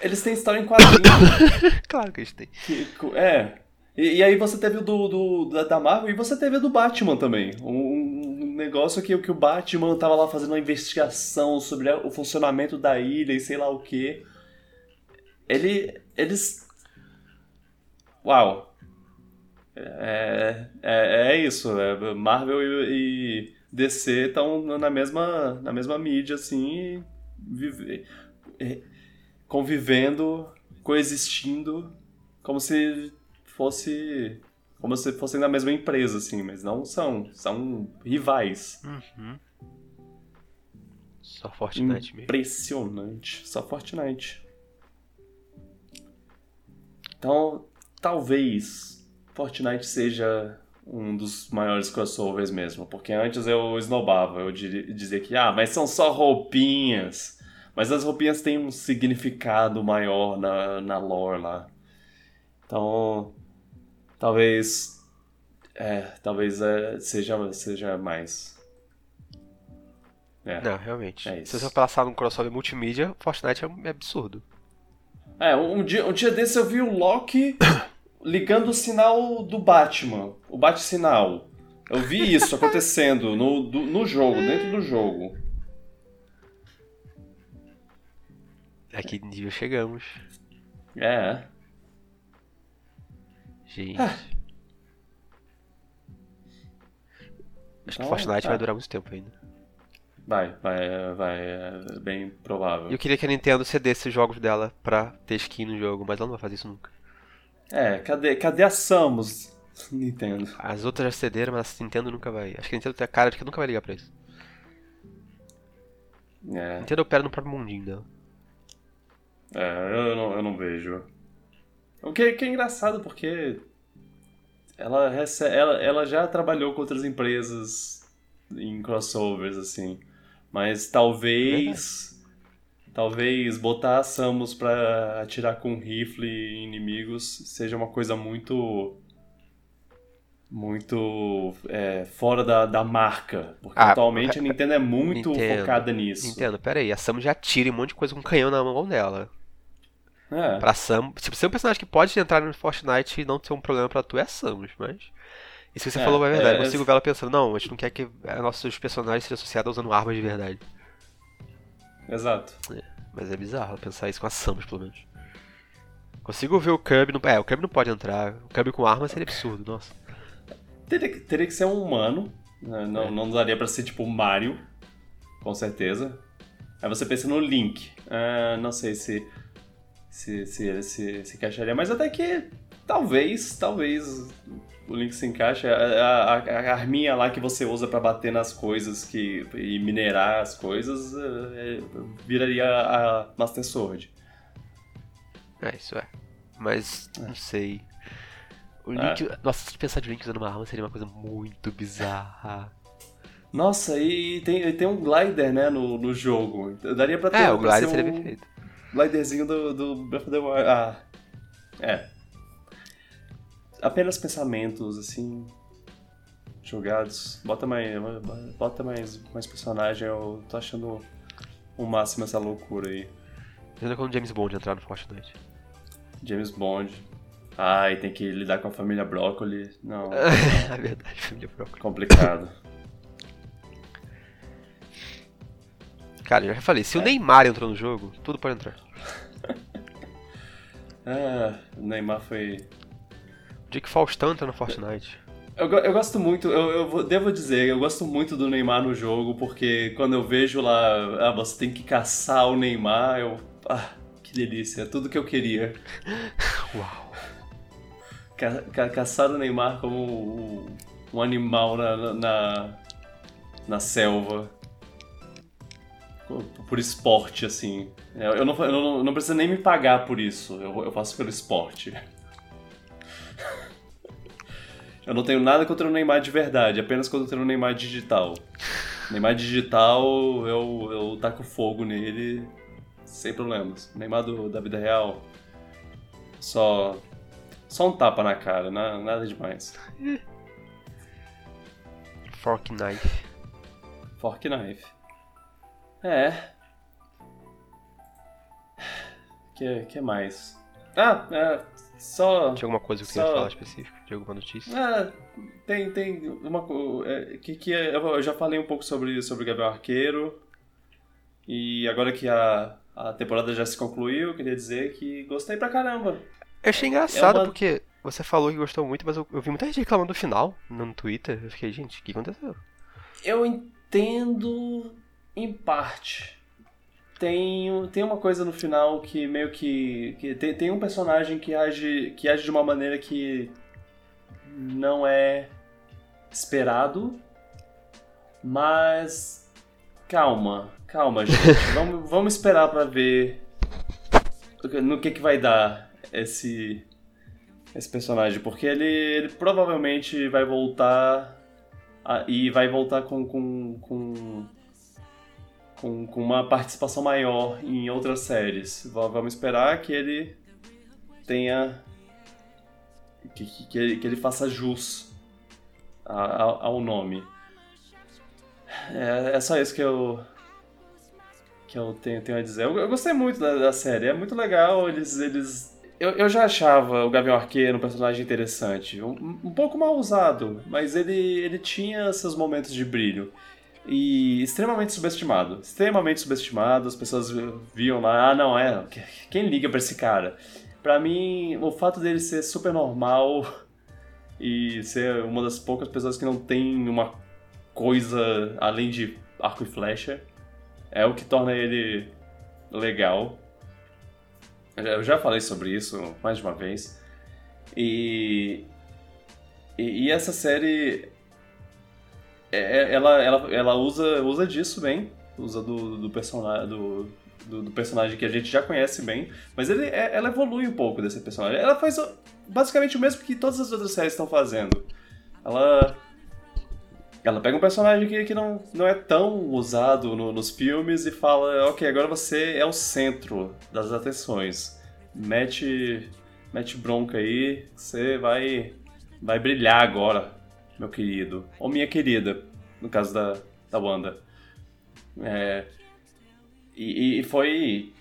Eles têm história em quadrinhos. claro que eles têm. Que, é. E, e, aí você teve o do, do, da Marvel e você teve o do Batman também. Um, negócio que, que o Batman tava lá fazendo uma investigação sobre o funcionamento da ilha e sei lá o que. Ele. Eles. Uau! É, é, é isso. É, Marvel e, e DC estão na mesma, na mesma mídia, assim, vive, convivendo, coexistindo, como se fosse como se fossem da mesma empresa, assim, mas não são. São rivais. Uhum. Só Fortnite mesmo. Impressionante. Só Fortnite. Então, talvez Fortnite seja um dos maiores crossovers mesmo. Porque antes eu esnobava, eu dizia que, ah, mas são só roupinhas. Mas as roupinhas têm um significado maior na, na lore lá. Então, talvez é, talvez é, seja, seja mais. É, não, realmente. É Se você passar num crossover multimídia, Fortnite é, é absurdo. É, um dia, um dia desse eu vi o Loki ligando o sinal do Batman, o bate-sinal. Eu vi isso acontecendo no, do, no jogo, dentro do jogo. A que nível chegamos? É. Gente. Ah. Acho então, que Fortnite tá. vai durar muito tempo ainda. Vai, vai, vai, é bem provável. Eu queria que a Nintendo cedesse os jogos dela pra ter skin no jogo, mas ela não vai fazer isso nunca. É, cadê, cadê a Samus, Nintendo? As outras já cederam, mas a Nintendo nunca vai. Acho que a Nintendo tem a cara de que nunca vai ligar pra isso. É. Nintendo opera no próprio mundinho dela. É, eu não, eu não vejo. O que, que é engraçado, porque ela, recebe, ela, ela já trabalhou com outras empresas em crossovers, assim. Mas talvez. Talvez botar a Samus pra atirar com rifle em inimigos seja uma coisa muito. Muito é, fora da, da marca. Porque Ah, atualmente a Nintendo é muito Nintendo, focada nisso. Entendo, pera aí, a Samus já tira um monte de coisa com um canhão na mão dela. É. Pra Samus, tipo, ser um personagem que pode entrar no Fortnite e não ser um problema pra tu é a Samus, mas... Isso que você É, falou é verdade, é, eu consigo ver ela pensando, não, a gente não quer que eh, nossos personagens sejam associados usando armas de verdade. Exato. Mas é bizarro pensar isso com a Samus, pelo menos. Consigo ver o Kirby, no... é, o Kirby não pode entrar, o Kirby com arma seria absurdo, nossa. Teria, que- teria que ser um humano. né? Não, É. não daria pra ser tipo Mario. Com certeza. Aí você pensa no Link. Ah, não sei se se, se ele se, se encaixaria, mas até que talvez, talvez o Link se encaixe. A, a, a- a arminha lá que você usa pra bater nas coisas que, e minerar as coisas é, é, viraria a Master Sword. É, isso é. Mas, não sei. O É. Link, nossa, se pensar de Link usando uma arma seria uma coisa muito bizarra. Nossa, e tem, e tem um glider, né, no, no jogo. Daria pra ter É, o Glider ser seria um- perfeito. Gliderzinho do, do Breath of the Wild. Ah. É. Apenas pensamentos, assim. Jogados. Bota mais. Bota mais, mais personagem. Eu tô achando o máximo essa loucura aí. Lembra quando James Bond entrar no Fortnite? James Bond. Ai, tem que lidar com a família Broccoli. Não. é verdade, família própria. complicado. Cara, eu já falei, se o É. Neymar entrou no jogo, tudo pode entrar. Ah, o Neymar foi. Que Faustão entra no Fortnite. Eu, eu gosto muito, eu, eu devo dizer, eu gosto muito do Neymar no jogo, porque quando eu vejo lá, ah, você tem que caçar o Neymar, eu. Ah, que delícia, é tudo que eu queria. Uau. Ca- ca- caçar o Neymar como um animal na, na, na, selva. Por- Por esporte, assim. Eu não, eu não, não preciso nem me pagar por isso, eu, eu faço pelo esporte. Eu não tenho nada contra o Neymar de verdade, apenas contra o Neymar digital. Neymar digital, eu, eu taco fogo nele sem problemas. Neymar do, da vida real, só só um tapa na cara, na- nada demais. Fork Knife. Fork Knife. É. Que, que mais? Ah, é, só. Tinha alguma coisa que eu Só- queria falar específica? De alguma notícia? Ah, tem, tem uma coisa. que, que é- eu já falei um pouco sobre, sobre o Gabriel Arqueiro. E agora que a, a temporada já se concluiu, eu queria dizer que gostei pra caramba. Eu achei engraçado É uma- porque você falou que gostou muito, mas eu, eu vi muita gente reclamando do final no Twitter. Eu fiquei, gente, o que aconteceu? Eu entendo em parte. Tem, tem uma coisa no final que meio que. que tem, tem um personagem que age, que age de uma maneira que não é esperado. Mas. Calma, calma, gente. vamos, vamos esperar pra ver no que, que vai dar esse, esse personagem. Porque ele, ele provavelmente vai voltar ah, e vai voltar com, com, com, com, com uma participação maior em outras séries. Va- Vamos esperar que ele tenha. que, que, que ele, que ele faça jus a- a- ao nome. É, é só isso que eu. que eu tenho, tenho a dizer. Eu, eu gostei muito da, da série, é muito legal. Eles. eles eu, eu já achava o Gavião Arqueiro um personagem interessante. Um, um pouco mal usado, mas ele, ele tinha seus momentos de brilho. E extremamente subestimado. Extremamente subestimado. As pessoas viam lá, ah, não, é. Quem liga pra esse cara? Pra mim, o fato dele ser super normal e ser uma das poucas pessoas que não tem uma coisa além de arco e flecha é o que torna ele legal. Eu já falei sobre isso mais de uma vez. E, e, e essa série é- ela, ela, ela usa, usa disso bem, usa do, do, persona, do, do, do personagem que a gente já conhece bem, mas ele, é- ela evolui um pouco desse personagem. Ela faz basicamente o mesmo que todas as outras séries estão fazendo. Ela ela pega um personagem que, que não, não é tão usado no, nos filmes e fala: Ok, agora você é o centro das atenções. Mete, mete bronca aí, você vai, vai brilhar agora, meu querido. Ou minha querida, no caso da, da Wanda. É, e, e foi.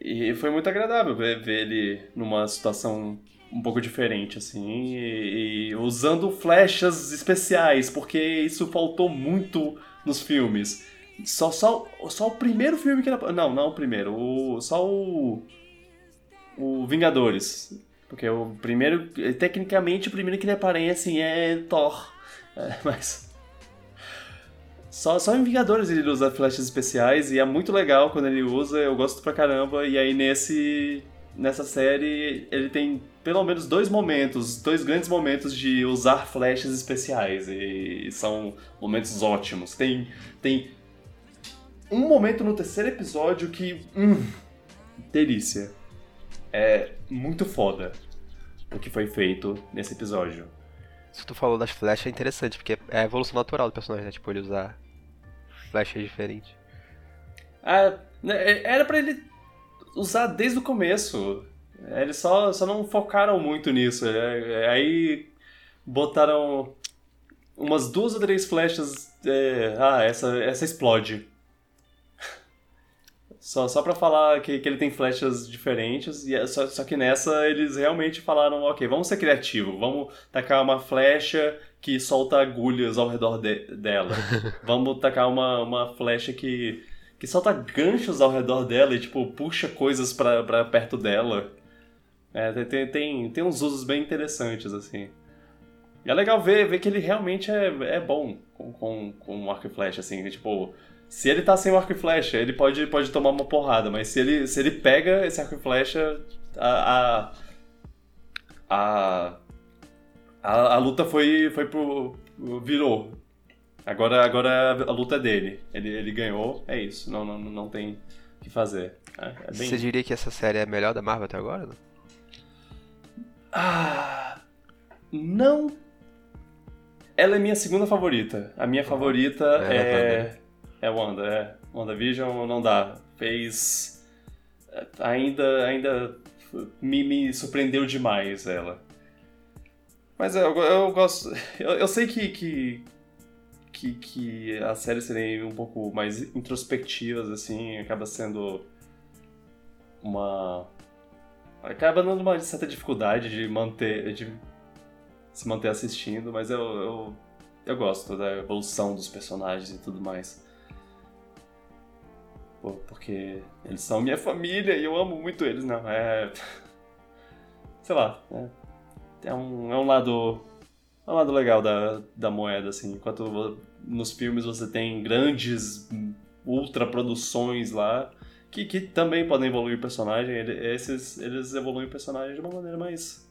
E foi muito agradável ver, ver ele numa situação um pouco diferente, assim, e, e, usando flechas especiais, porque isso faltou muito nos filmes. Só, só, só o primeiro filme que ele Não, não o primeiro. O, só o. O Vingadores. Porque o primeiro. Tecnicamente, o primeiro que ele aparece assim, é Thor. É, mas. Só, só em Vingadores ele usa flechas especiais e é muito legal quando ele usa, eu gosto pra caramba. E aí nesse nessa série ele tem pelo menos dois momentos, dois grandes momentos de usar flechas especiais e são momentos ótimos. Tem tem um momento no terceiro episódio que hum, delícia. É muito foda o que foi feito nesse episódio. Isso que tu falou das flechas é interessante, porque é a evolução natural do personagem, né? Tipo, ele usar flechas diferentes. Ah, né, é, era para ele usar desde o começo. Eles só, só não focaram muito nisso. É, aí botaram umas duas ou três flechas. É, ah, essa, essa explode. Só, só pra falar que, que ele tem flechas diferentes, e é, só, só que nessa eles realmente falaram, ok, vamos ser criativos, vamos tacar uma flecha que solta agulhas ao redor de, dela. vamos tacar uma, uma flecha que que solta ganchos ao redor dela e, tipo, puxa coisas pra, pra perto dela. É, tem, tem, tem uns usos bem interessantes, assim. E é legal ver, ver que ele realmente é, é bom com, com, com arco e flecha, assim. Tipo, se ele tá sem o arco e flecha, ele pode, pode tomar uma porrada, mas se ele, se ele pega esse arco e flecha, a, a, a, a, luta foi, foi pro. virou. Agora, agora a luta é dele. Ele, ele ganhou, é isso. Não, não, não tem o que fazer. É, é. Você diria que essa série é a melhor da Marvel até agora? Não? Ah, não. Ela é minha segunda favorita. A minha uhum. favorita é, é, é Wanda. É. WandaVision não dá. Fez. Ainda, ainda me, me surpreendeu demais ela. Mas eu, eu gosto. Eu, eu sei que, que que, que as séries serem um pouco mais introspectivas, assim, acaba sendo uma. Acaba dando uma certa dificuldade de manter. de se manter assistindo, mas eu, eu, eu gosto da evolução dos personagens e tudo mais. Pô, porque eles são minha família e eu amo muito eles, não. É. Sei lá. É, é um, é um lado é um lado legal da, da moeda, assim. Enquanto nos filmes você tem grandes ultra produções lá, que, que também podem evoluir o personagem, ele, esses, eles evoluem o personagem de uma maneira mais,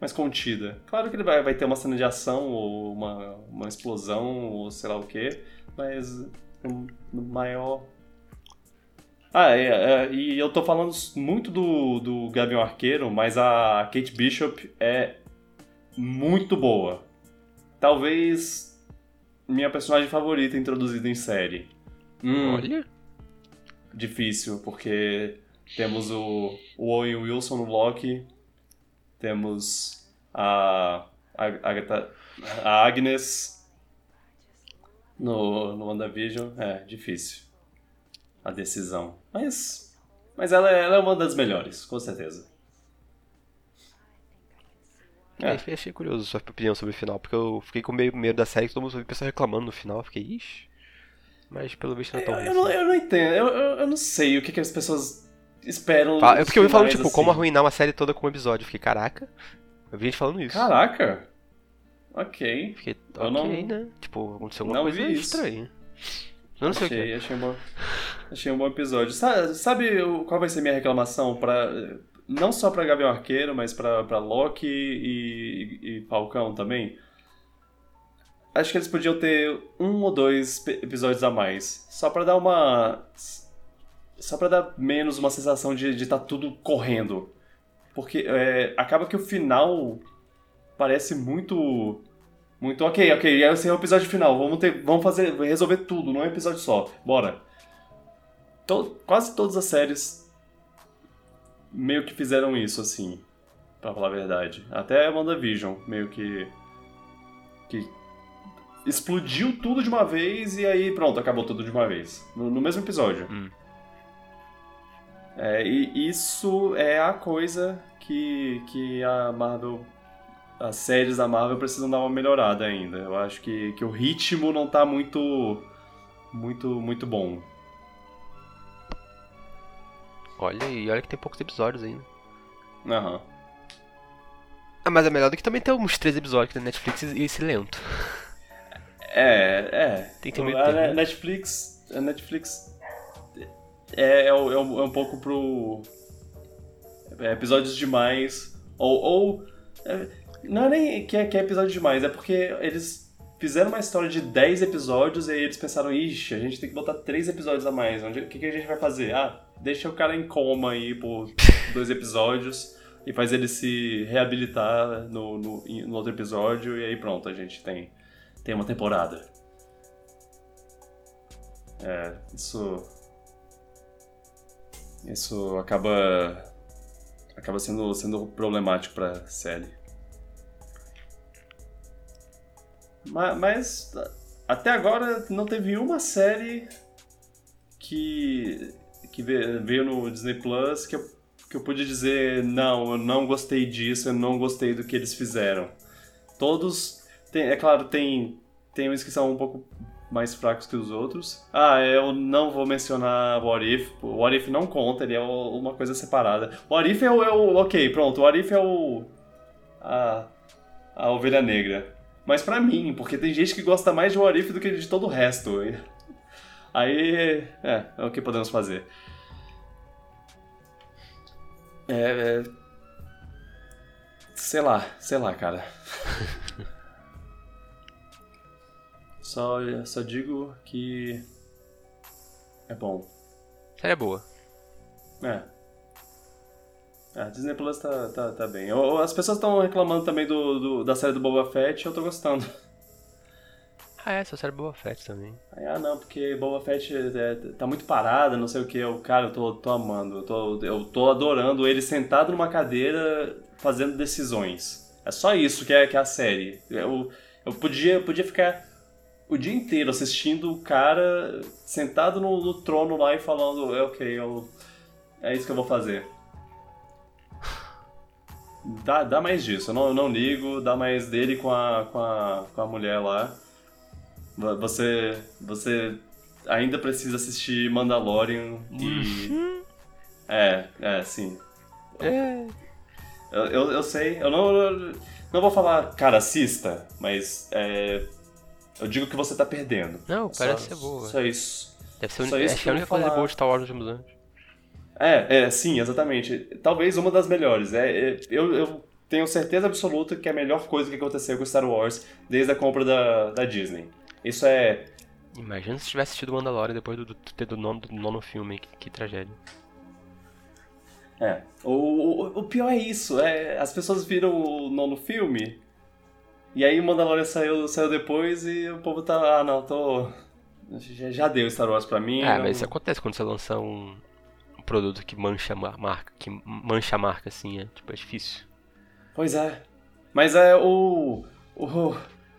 mais contida. Claro que ele vai, vai ter uma cena de ação, ou uma, uma explosão, ou sei lá o que, mas no maior ah, é, é, e eu tô falando muito do, do Gavião Arqueiro, mas a Kate Bishop é muito boa. Talvez minha personagem favorita introduzida em série. Hum, Olha. Difícil, porque temos o, o Owen Wilson no Loki, temos a, a, a Agnes no, no WandaVision. É, difícil a decisão. Mas, mas ela, ela é uma das melhores, com certeza. É. Aí achei curioso sua opinião sobre o final, porque eu fiquei com meio medo da série que todo mundo ouviu pessoas reclamando no final. Eu fiquei, ixi. Mas pelo visto não é tão eu, eu, não, eu não entendo, eu, eu, eu, não sei o que, que as pessoas esperam. Ah, é porque eu ouvi falando, tipo, assim. como arruinar uma série toda com um episódio. Eu fiquei, caraca. Eu vi gente falando isso. Caraca! Ok. Fiquei, ok, eu não... né? Tipo, aconteceu alguma não coisa estranha. Eu não achei, sei o que. Achei um bom, achei um bom episódio. Sabe, sabe qual vai ser minha reclamação pra, não só para Gavião Arqueiro, mas para Loki e, e, Falcão também. Acho que eles podiam ter um ou dois episódios a mais, só para dar uma só para dar menos uma sensação de estar tá tudo correndo, porque é, acaba que o final parece muito Muito ok, ok. Esse é o episódio final. Vamos, ter, vamos fazer, resolver tudo num episódio só. Bora. To, quase todas as séries meio que fizeram isso, assim. Pra falar a verdade. Até a WandaVision, meio que. que explodiu tudo de uma vez e aí pronto, acabou tudo de uma vez. No, no mesmo episódio. Hum. É, e isso é a coisa que, que a Marvel. As séries da Marvel precisam dar uma melhorada ainda. Eu acho que, que o ritmo não tá muito. muito, muito bom. Olha, e olha que tem poucos episódios ainda. Aham. Ah, mas é melhor do que também ter uns três episódios na Netflix e esse lento. É, é. Tem que ter meio a. Ne- Netflix. A Netflix. É, é, um- é um, é um pouco pro. é, episódios demais. Ou. ou é, não é nem que é, que é episódio demais, é porque eles fizeram uma história de 10 episódios e aí eles pensaram, ixi, a gente tem que botar 3 episódios a mais. O que, que a gente vai fazer? Ah, deixa o cara em coma aí por dois episódios e faz ele se reabilitar no, no, no outro episódio e aí pronto, a gente tem, tem uma temporada. É, isso. Isso acaba. acaba sendo, sendo problemático pra série. Mas, até agora não teve uma série que, que ve- veio no Disney Plus que eu, que eu pude dizer: não, eu não gostei disso, eu não gostei do que eles fizeram. Todos. Tem, é claro, tem, tem uns que são um pouco mais fracos que os outros. Ah, eu não vou mencionar o What If. O What If não conta, ele é uma coisa separada. O What If é o. É o ok, pronto. O What If é o. A, a ovelha negra. Mas pra mim, porque tem gente que gosta mais de What If do que de todo o resto. Aí. É, é o que podemos fazer. É. é sei lá, sei lá, cara. Só, só digo que. É bom. Série é boa. É. A Disney Plus tá, tá, tá bem. As pessoas estão reclamando também do, do- da série do Boba Fett eu tô gostando. Ah, é, essa série é Boba Fett também. Ah, não, porque Boba Fett é, tá muito parada, não sei o que. Eu, cara, eu tô, tô amando. Eu tô, eu tô adorando ele sentado numa cadeira fazendo decisões. É só isso que é, que é a série. Eu, eu podia, podia ficar o dia inteiro assistindo o cara sentado no, no trono lá e falando, é ok, eu, é isso que eu vou fazer. Dá, dá mais disso, eu não, eu não ligo, dá mais dele com a, com a, com a mulher lá. Vo- Você, você ainda precisa assistir Mandalorian e. É, é, sim. É. Eu, eu, eu sei, eu não, eu não vou falar, cara, assista, mas é, eu digo que você tá perdendo. Não, parece só, ser boa. Só isso. Deve ser Só isso acho que é a eu única coisa boa de Star Wars nos últimos anos. É, é, sim, exatamente. Talvez uma das melhores. É, é, eu, eu tenho certeza absoluta que é a melhor coisa que aconteceu com Star Wars desde a compra da, da Disney. Isso é. Imagina se tivesse assistido Mandalorian depois do, do, do, nono, do nono filme, que, que tragédia. É. O, o, o pior é isso, é, as pessoas viram o nono filme, e aí o Mandalorian saiu, saiu depois e o povo tá. Ah, não, tô. Já, já deu Star Wars pra mim. É, eu- mas isso acontece quando você lança um produto que mancha a mar- marca, que mancha a marca, assim, é, tipo, é difícil. Pois é. Mas é o. O,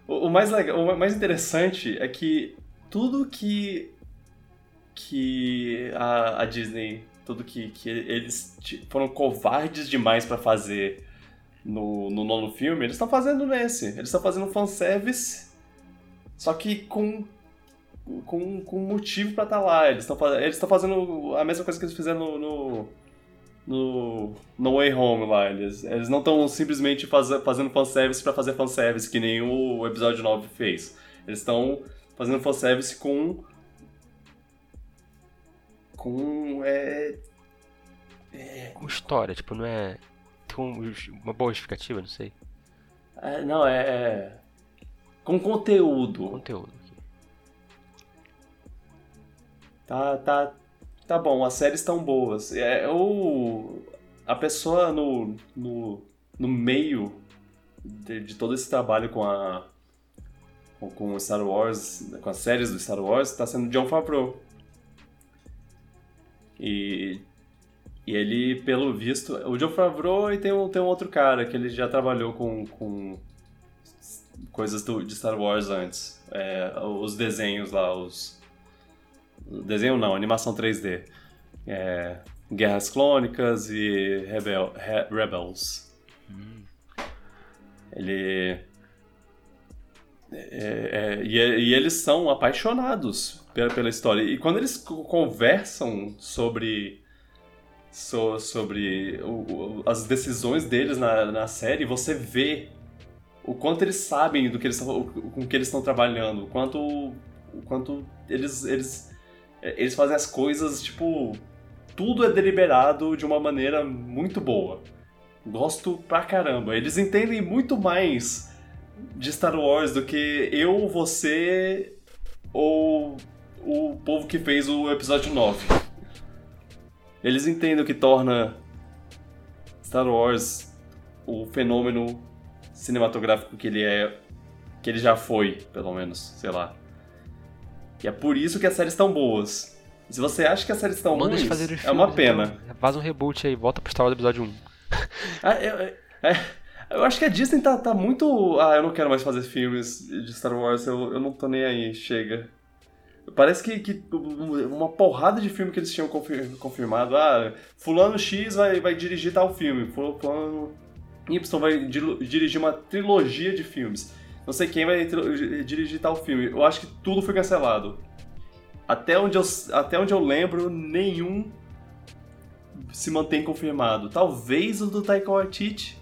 o mais legal, o mais interessante é que tudo que. que a, a Disney. Tudo que, que eles foram covardes demais pra fazer no, no nono filme, eles estão fazendo nesse. Eles estão fazendo fanservice, só que com. Com, com motivo pra estar lá. Eles estão eles fazendo a mesma coisa que eles fizeram no- no no No Way Home lá. Eles, eles não estão simplesmente faz, fazendo fanservice pra fazer fanservice, que nem o episódio 9 fez. Eles estão fazendo fanservice com. com. É, Com história, tipo, não é. Um- uma boa justificativa, não sei. é, não, é. é com conteúdo. Conteúdo. Tá, tá, tá bom, as séries estão boas. É, o, a pessoa no, no, no meio de, de todo esse trabalho com a, com Star Wars, com as séries do Star Wars, está sendo John Favreau. E, e ele, pelo visto, o John Favreau e tem um, tem um outro cara que ele já trabalhou com, com coisas do, de Star Wars antes. É, os desenhos lá, os. Desenho não, animação 3D. É, Guerras Clônicas e Rebel, Re, Rebels. Hum. Ele. É, é, e, e, eles são apaixonados pela, pela história. E quando eles conversam sobre so, sobre o, o, as decisões deles na, na série, você vê o quanto eles sabem do que eles com que eles estão trabalhando, o quanto o quanto eles eles eles fazem as coisas tipo tudo é deliberado de uma maneira muito boa. Gosto pra caramba. Eles entendem muito mais de Star Wars do que eu, você ou o povo que fez o episódio 9. Eles entendem o que torna Star Wars o fenômeno cinematográfico que ele é, que ele já foi, pelo menos, sei lá. E é por isso que as séries estão boas. Se você acha que as séries estão ruins, fazer é uma pena. Então, faz um reboot aí, volta pro Star Wars episódio 1. ah, é, é, eu acho que a Disney tá, tá muito. Ah, eu não quero mais fazer filmes de Star Wars, eu, eu não tô nem aí, chega. Parece que, que uma porrada de filme que eles tinham confirmado. Ah, Fulano X vai, vai dirigir tal filme. Fulano Y vai dirigir uma trilogia de filmes. Não sei quem vai dirigir tal filme. Eu acho que tudo foi cancelado. Até onde eu, até onde eu lembro, nenhum se mantém confirmado. Talvez o do Taika Waititi,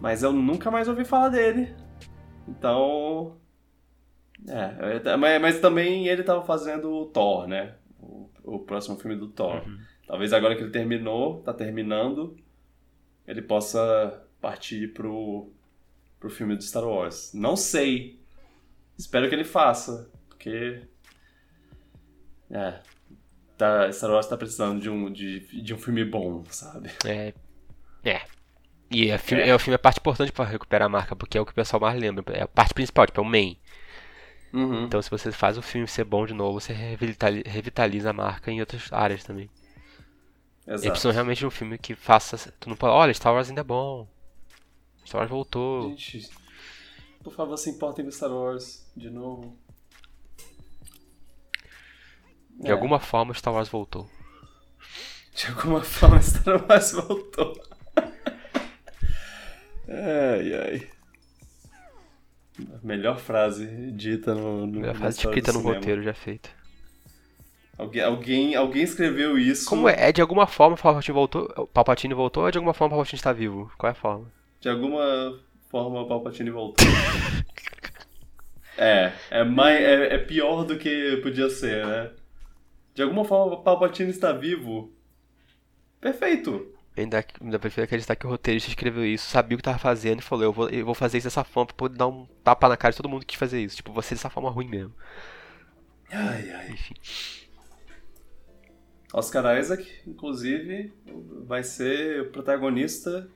mas eu nunca mais ouvi falar dele. Então, é, mas, mas também ele estava fazendo o Thor, né? O, o, próximo filme do Thor. Uhum. Talvez agora que ele terminou, tá terminando, ele possa partir pro, pro filme do Star Wars. Não sei. Espero que ele faça, porque. É. Tá, Star Wars tá precisando de um, de, de um filme bom, sabe? É. É. E é, filme, é. é o filme é parte importante para recuperar a marca, porque é o que o pessoal mais lembra. É a parte principal, tipo, é o main. Uhum. Então, se você faz o filme ser bom de novo, você revitaliza a marca em outras áreas também. Exato. E precisam realmente de um filme que faça. Tu não pode. Olha, Star Wars ainda é bom. Star Wars voltou. Gente, por favor, se importem com Star Wars de novo. De é. alguma forma, Star Wars voltou. De alguma forma, Star Wars voltou. ai, ai. Melhor frase dita no. no Melhor frase escrita no roteiro já feita. Alguém, alguém, alguém escreveu isso. Como é? É de alguma forma o Palpatine voltou? Palpatine voltou ou é de alguma forma o Palpatine está vivo? Qual é a forma? De alguma forma o Palpatine voltou. é, é, mais, é, é pior do que podia ser, né? De alguma forma o Palpatine está vivo. Perfeito. Ainda, ainda prefiro acreditar que o roteirista escreveu isso, sabia o que estava fazendo e falou: eu vou, eu vou fazer isso dessa forma pra poder dar um tapa na cara de todo mundo que quis fazer isso. Tipo, você dessa forma ruim mesmo. Ai, ai. Enfim. Oscar Isaac, inclusive, vai ser o protagonista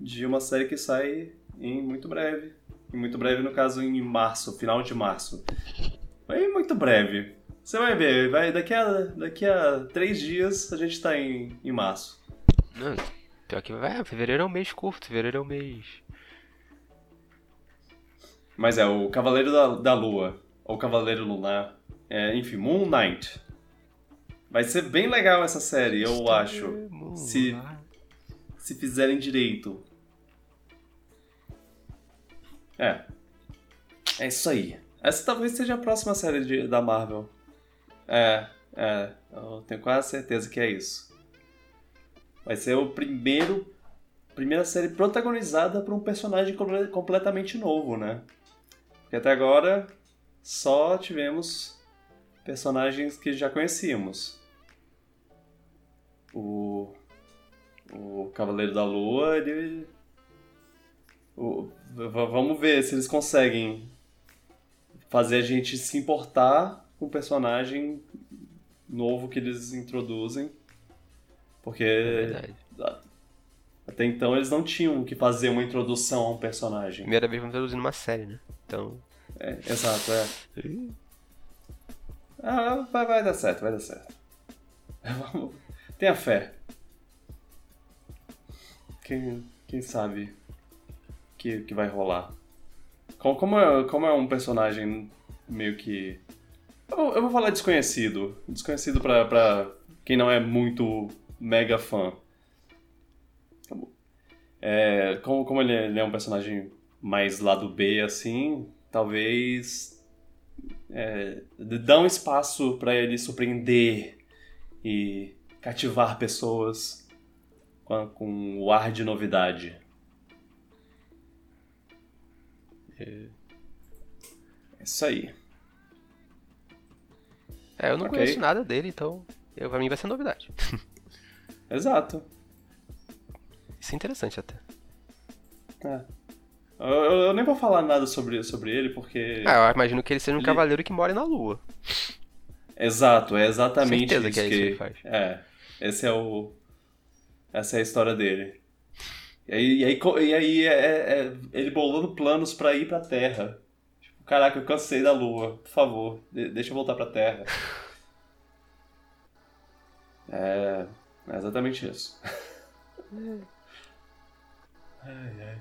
de uma série que sai em muito breve. Em muito breve, no caso, em março, final de março. Vai muito breve. Você vai ver, vai, daqui, a, daqui a três dias a gente tá em, em março. Não, pior que vai, fevereiro é um mês curto, fevereiro é um mês. Mas é, o Cavaleiro da, da Lua, ou Cavaleiro Lunar, é, enfim, Moon Knight. Vai ser bem legal essa série, eu acho. Se, se fizerem direito. É. É isso aí. Essa talvez seja a próxima série de, da Marvel. É, é. Eu tenho quase certeza que é isso. Vai ser o primeiro primeira série protagonizada por um personagem completamente novo, né? Porque até agora só tivemos personagens que já conhecíamos. O o Cavaleiro da Lua, ele o, vamos ver se eles conseguem fazer a gente se importar com o personagem novo que eles introduzem porque é até então eles não tinham que fazer uma introdução a um personagem. Primeira vez vamos introduzir numa série, né? Então. É, exato, é. Ah, vai, vai dar certo, vai dar certo. Tenha fé. Quem, quem sabe que, que vai rolar. Como, como, é, como é um personagem meio que. Eu, eu vou falar desconhecido. Desconhecido pra, pra quem não é muito mega fã. É, como, como ele, é, ele é um personagem mais lado B, assim, talvez é, dá um espaço para ele surpreender e cativar pessoas com, com o ar de novidade. É, isso aí. É, eu não okay. conheço nada dele, então eu, pra mim vai ser novidade. Exato. Isso é interessante até. É. Eu, eu, eu, nem vou falar nada sobre, sobre ele, porque. Ah, eu imagino que ele seja um ele... cavaleiro que mora na Lua. Exato, é exatamente Certeza isso que é isso que ele faz. É, esse é o. Essa é a história dele. E aí, e aí, e aí é, é, é ele bolando planos para ir pra Terra. Tipo, caraca, eu cansei da Lua, por favor, deixa eu voltar pra Terra. É, é exatamente isso. ai, ai.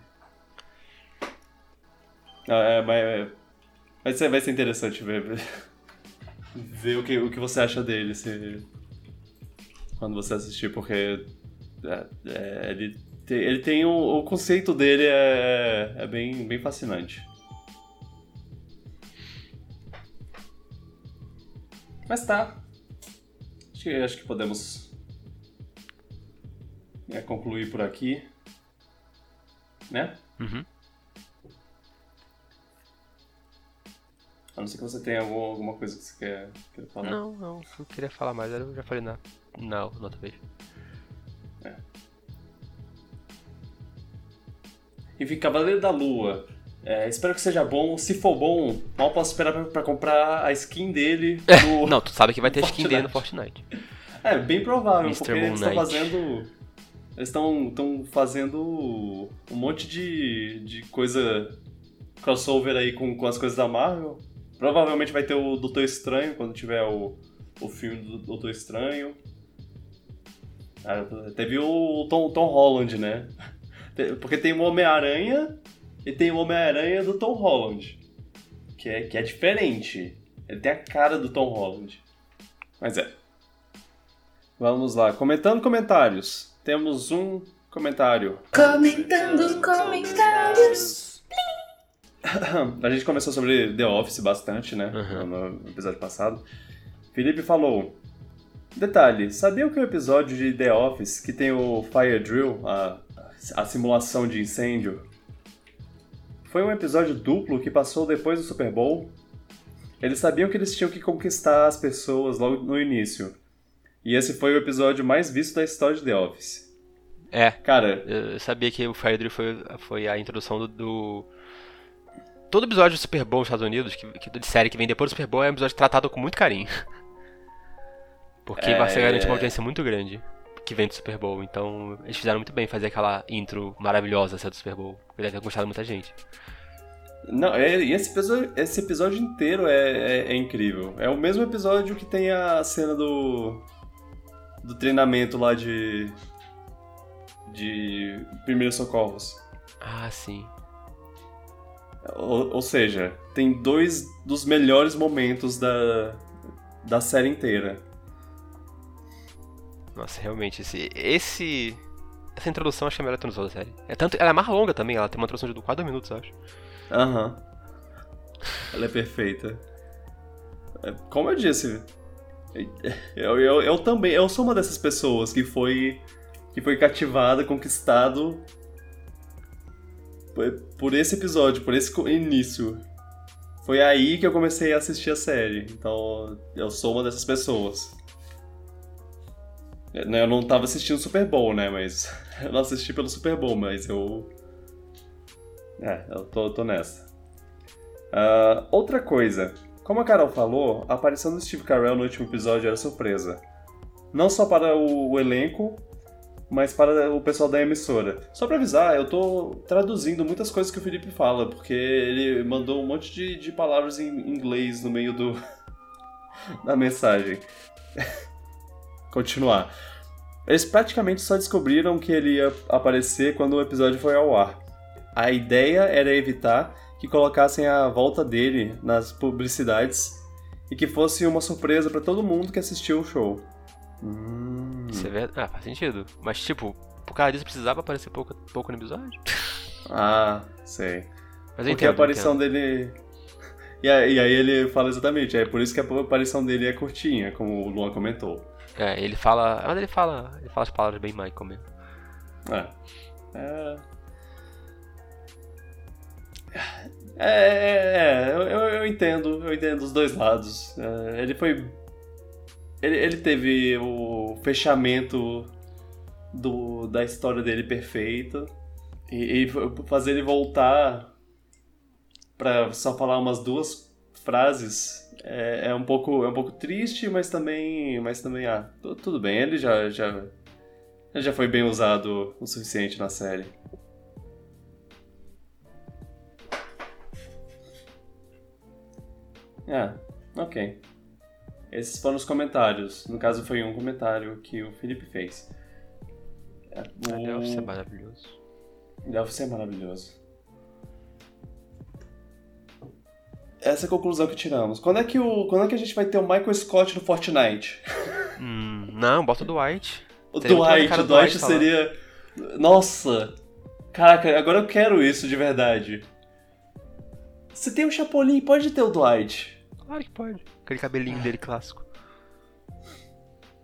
É, mas vai ser, vai ser interessante ver, ver o, que, o que você acha dele se, quando você assistir, porque é, é, ele, ele tem o, o conceito dele é, é bem, bem fascinante. Mas tá. Acho que, acho que podemos é, concluir por aqui. Né? Uhum. A não ser que você tenha algum, alguma coisa que você quer, quer falar. Não, não. Eu queria falar mais, eu já falei na, na, na outra vez. É. Enfim, Cavaleiro da Lua. É, espero que seja bom. Se for bom, mal posso esperar pra, pra comprar a skin dele. No, não, tu sabe que vai ter skin dele no Fortnite. É, bem provável, Mr. porque Moon eles estão fazendo. Eles estão fazendo um monte de, de coisa crossover aí com, com as coisas da Marvel. Provavelmente vai ter o Doutor Estranho quando tiver o, o filme do Doutor Estranho. Ah, teve o Tom, Tom Holland, né? Porque tem o Homem-Aranha e tem o Homem-Aranha do Tom Holland. Que é, que é diferente. Ele tem a cara do Tom Holland. Mas é. Vamos lá. Comentando comentários. Temos um comentário. Comentando comentários. a gente começou sobre The Office bastante, né? Uhum. No episódio passado. Felipe falou. Detalhe, sabia que o episódio de The Office que tem o Fire Drill, a, a simulação de incêndio, foi um episódio duplo que passou depois do Super Bowl? Eles sabiam que eles tinham que conquistar as pessoas logo no início. E esse foi o episódio mais visto da história de The Office. É. Cara. Eu sabia que o Fire Drill foi, foi a introdução do, do todo episódio do Super Bowl nos Estados Unidos, que, que, de série que vem depois do Super Bowl, é um episódio tratado com muito carinho. Porque é... você garante uma audiência muito grande que vem do Super Bowl. Então, eles fizeram muito bem fazer aquela intro maravilhosa essa do Super Bowl. Deve ter gostado muita gente. Não, é, e esse episódio, esse episódio inteiro é, é, é, incrível. É o mesmo episódio que tem a cena do. do treinamento lá de. de primeiros socorros. Ah, sim. Ou, ou, seja, tem dois dos melhores momentos da, da série inteira. Nossa, realmente, esse, esse essa introdução acho que é melhor introdução da série. É tanto, ela é mais longa também, ela tem uma introdução de 4 minutos, acho. Aham. Uhum. Ela é perfeita. É, como eu disse, eu, eu, eu também, eu sou uma dessas pessoas que foi que foi cativada, conquistado por esse episódio, por esse início. Foi aí que eu comecei a assistir a série. Então, eu sou uma dessas pessoas. É, né, eu não tava assistindo o Super Bowl, né? Mas. Eu não assisti pelo Super Bowl, mas eu. É, eu tô, tô nessa. Uh, outra coisa. Como a Carol falou, a aparição do Steve Carell no último episódio era surpresa. Não só para o, o elenco, mas para o pessoal da emissora. Só pra avisar, eu tô traduzindo muitas coisas que o Felipe fala, porque ele mandou um monte de, de palavras em inglês no meio do da mensagem. Continuar. Eles praticamente só descobriram que ele ia aparecer quando o episódio foi ao ar. A ideia era evitar que colocassem a volta dele nas publicidades e que fosse uma surpresa para todo mundo que assistiu o show. Hum. Isso é verdade. Ah, faz sentido. Mas, tipo, por causa disso precisava aparecer pouco, pouco no episódio? Ah, sei. Mas eu Porque a entendo, aparição entendo. dele. E aí, e aí ele fala exatamente, é por isso que a aparição dele é curtinha, como o Luan comentou. É, ele fala. Mas ele fala. Ele fala as palavras bem Michael mesmo. É. É. É, é, é, eu, eu, entendo, eu entendo os dois lados. É, ele foi. Ele, ele teve o fechamento do, da história dele perfeito. E, e fazer ele voltar pra só falar umas duas frases é, é um pouco é um pouco triste, mas também mas também ah, tu- tudo bem, ele já já já foi bem usado o suficiente na série. Ah, ok. Esses foram os comentários. No caso, foi um comentário que o Felipe fez. É, o- Deve ser maravilhoso. Deve ser maravilhoso. Essa é a conclusão que tiramos. Quando é que, o, quando é que a gente vai ter o Michael Scott no Fortnite? Hum, não, bota o Dwight. O Dwight, o Dwight Dwight seria. Nossa! Caraca, agora eu quero isso de verdade. Se tem o Chapolin, pode ter o Dwight. Claro que pode. Aquele cabelinho dele clássico.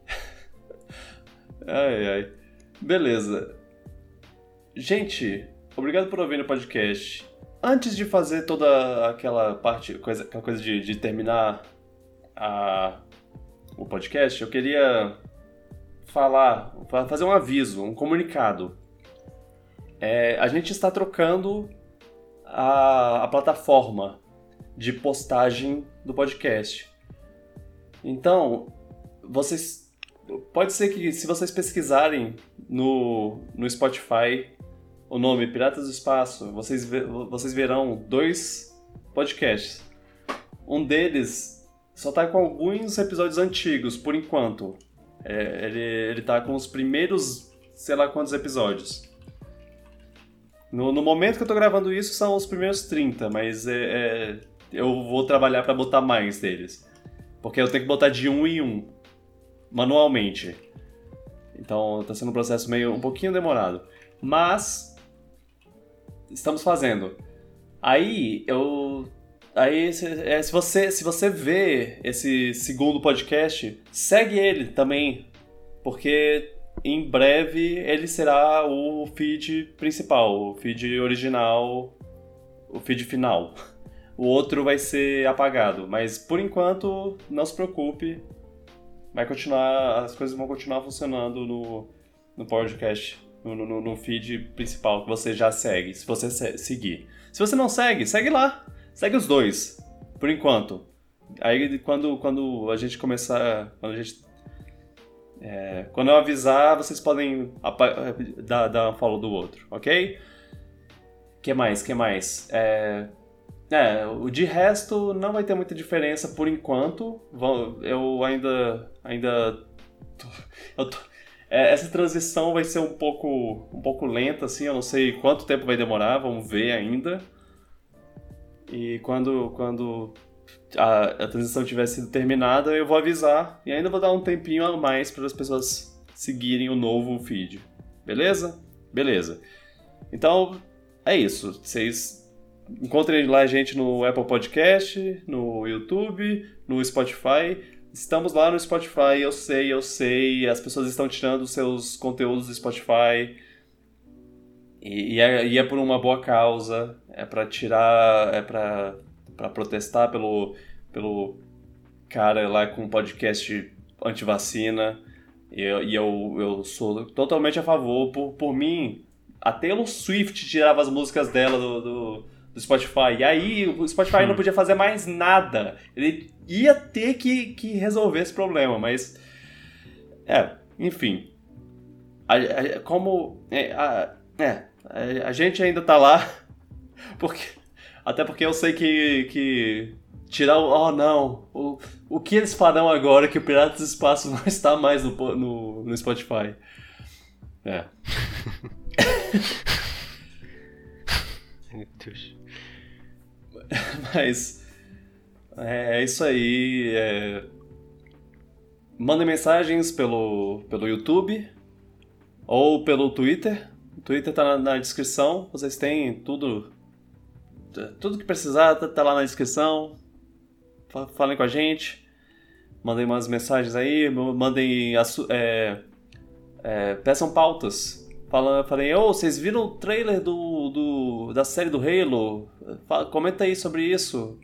Ai, ai. Beleza. Gente, obrigado por ouvir o podcast. Antes de fazer toda aquela parte, coisa, aquela coisa de, de terminar a, o podcast, eu queria falar, fa- fazer um aviso, um comunicado. É, a gente está trocando a, a plataforma de postagem do podcast. Então, vocês. Pode ser que se vocês pesquisarem no, no Spotify o nome Piratas do Espaço, vocês, vocês verão dois podcasts. Um deles só tá com alguns episódios antigos, por enquanto. É, ele, ele tá com os primeiros, sei lá quantos episódios. No, no momento que eu tô gravando isso, são os primeiros 30, mas é, é, eu vou trabalhar pra botar mais deles. Porque eu tenho que botar de um em um, manualmente. Então tá sendo um processo meio um pouquinho demorado. Mas estamos fazendo. Aí eu aí se, é, se você se você vê esse segundo podcast, segue ele também, porque em breve ele será o feed principal, o feed original, o feed final. O outro vai ser apagado, mas por enquanto não se preocupe, vai continuar, as coisas vão continuar funcionando no, no podcast, no, no, no feed principal que você já segue, se você se- seguir. Se você não segue, segue lá, segue os dois, por enquanto. Aí quando, quando a gente começar, quando a gente é, quando eu avisar, vocês podem dar, dar um follow do outro, ok? que mais? que mais? É, é, o de resto não vai ter muita diferença por enquanto. Eu ainda. ainda. tô- eu tô- é, essa transição vai ser um pouco, um pouco lenta, assim. Eu não sei quanto tempo vai demorar, vamos ver ainda. E quando, quando a, a transição tiver sido terminada, eu vou avisar. E ainda vou dar um tempinho a mais para as pessoas seguirem o novo feed. Beleza? Beleza. Então, é isso. Vocês Encontrem lá a gente no Apple Podcast, no YouTube, no Spotify. Estamos lá no Spotify, eu sei, eu sei. As pessoas estão tirando seus conteúdos do Spotify. E, e é, e é por uma boa causa. É pra tirar. É pra, pra protestar pelo, pelo cara lá com podcast anti-vacina. E, eu, e eu, eu sou totalmente a favor. Por, por mim, a Taylor Swift tirava as músicas dela do, do, do Spotify. E aí o Spotify não podia fazer mais nada. Ele ia ter que, que resolver esse problema, mas. É, enfim. a- a- como. É, a, é, a- gente ainda tá lá. Porque, até porque eu sei que. que tirar o. Oh, não. O, o que eles farão agora que o Piratas do Espaço não está mais no, no, no Spotify? É. Meu Deus. Mas é, é isso aí. É... Mandem mensagens pelo, pelo YouTube ou pelo Twitter. O Twitter tá na, na descrição. Vocês têm tudo. Tudo que precisar tá, tá lá na descrição. Fa- Falem com a gente. Mandem umas mensagens aí. Mandem. é, é, peçam pautas. Fala, falei, ô, vocês viram o trailer do, do, da série do Halo? Fa- comenta aí sobre isso.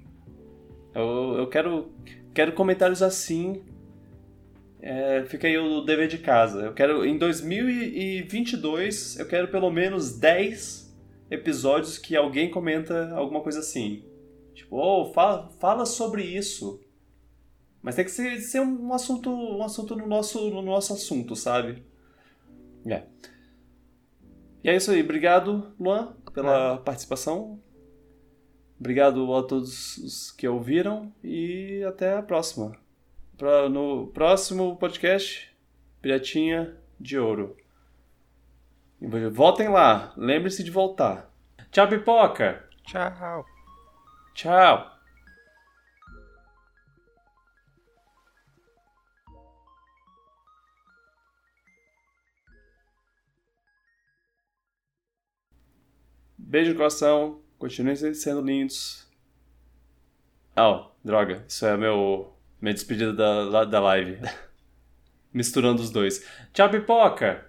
Eu, eu quero, quero comentários assim. É, fica aí o dever de casa. Eu quero, em 2022, eu quero pelo menos 10 episódios que alguém comenta alguma coisa assim. Tipo, ô, fala, fala sobre isso. Mas tem que ser, ser um assunto, um assunto no nosso, no nosso assunto, sabe? É. E é isso aí. Obrigado, Luan, pela participação. Obrigado a todos os que ouviram e até a próxima. Pra- no próximo podcast, Piratinha de Ouro. Voltem lá, lembre-se de voltar. Tchau, pipoca! Tchau. Tchau! Beijo no coração, continuem sendo lindos. Oh, droga, isso é meu minha despedida da, da live. Misturando os dois. Tchau, pipoca!